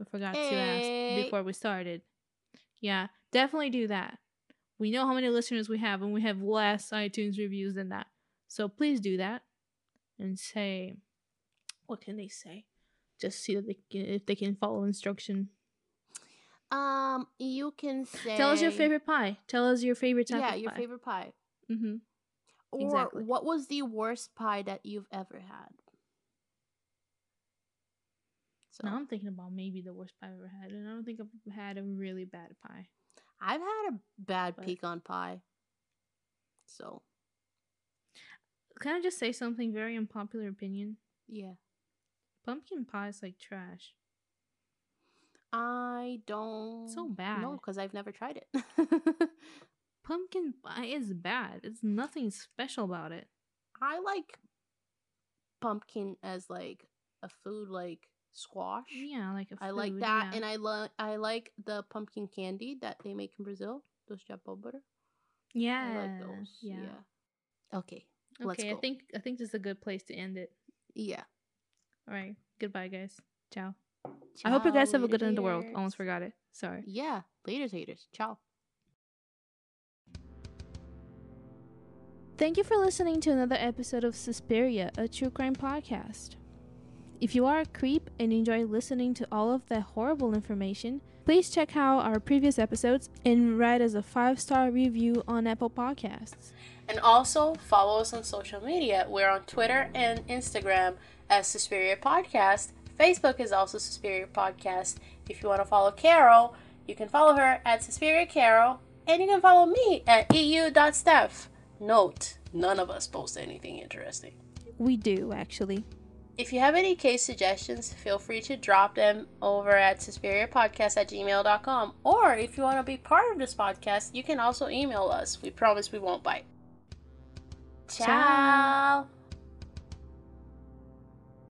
I forgot to ask eh. before we started. Yeah, definitely do that. We know how many listeners we have, and we have less iTunes reviews than that. So please do that and say, what can they say? Just see that they can, if they can follow instruction. Um, you can say. Tell us your favorite pie. Tell us your favorite type Yeah, your pie. favorite pie. Mm-hmm. Or Exactly. what was the worst pie that you've ever had? So Now I'm thinking about maybe the worst pie I've ever had, and I don't think I've had a really bad pie. I've had a bad But- pecan pie. So Can I just say something very unpopular opinion? yeah, Pumpkin pie is like trash. I don't So bad. No, because I've never tried it. Pumpkin pie is bad. It's nothing special about it. I like pumpkin as like a food, like squash. Yeah, like a I like that, yeah. and I like I like the pumpkin candy that they make in Brazil. Those butter. yeah, I like those. Yeah. Yeah. Okay. Let's Okay, I think I think this is a good place to end it. Yeah. All right, goodbye, guys. Ciao. I hope you guys have a good end of the world. Almost forgot it. Sorry. Yeah. Laters, haters. Ciao. Thank you for listening to another episode of Suspiria, a true crime podcast. If you are a creep and enjoy listening to all of that horrible information, please check out our previous episodes and write us a five star review on Apple Podcasts. And also follow us on social media. We're on Twitter and Instagram as Suspiria Podcast. Facebook is also Suspiria Podcast. If you want to follow Carol, you can follow her at Suspiria Carol. And you can follow me at eu.steph. Note, none of us post anything interesting. We do, actually. If you have any case suggestions, feel free to drop them over at suspiriapodcast at gmail.com. Or if you want to be part of this podcast, you can also email us. We promise we won't bite. Ciao. Ciao.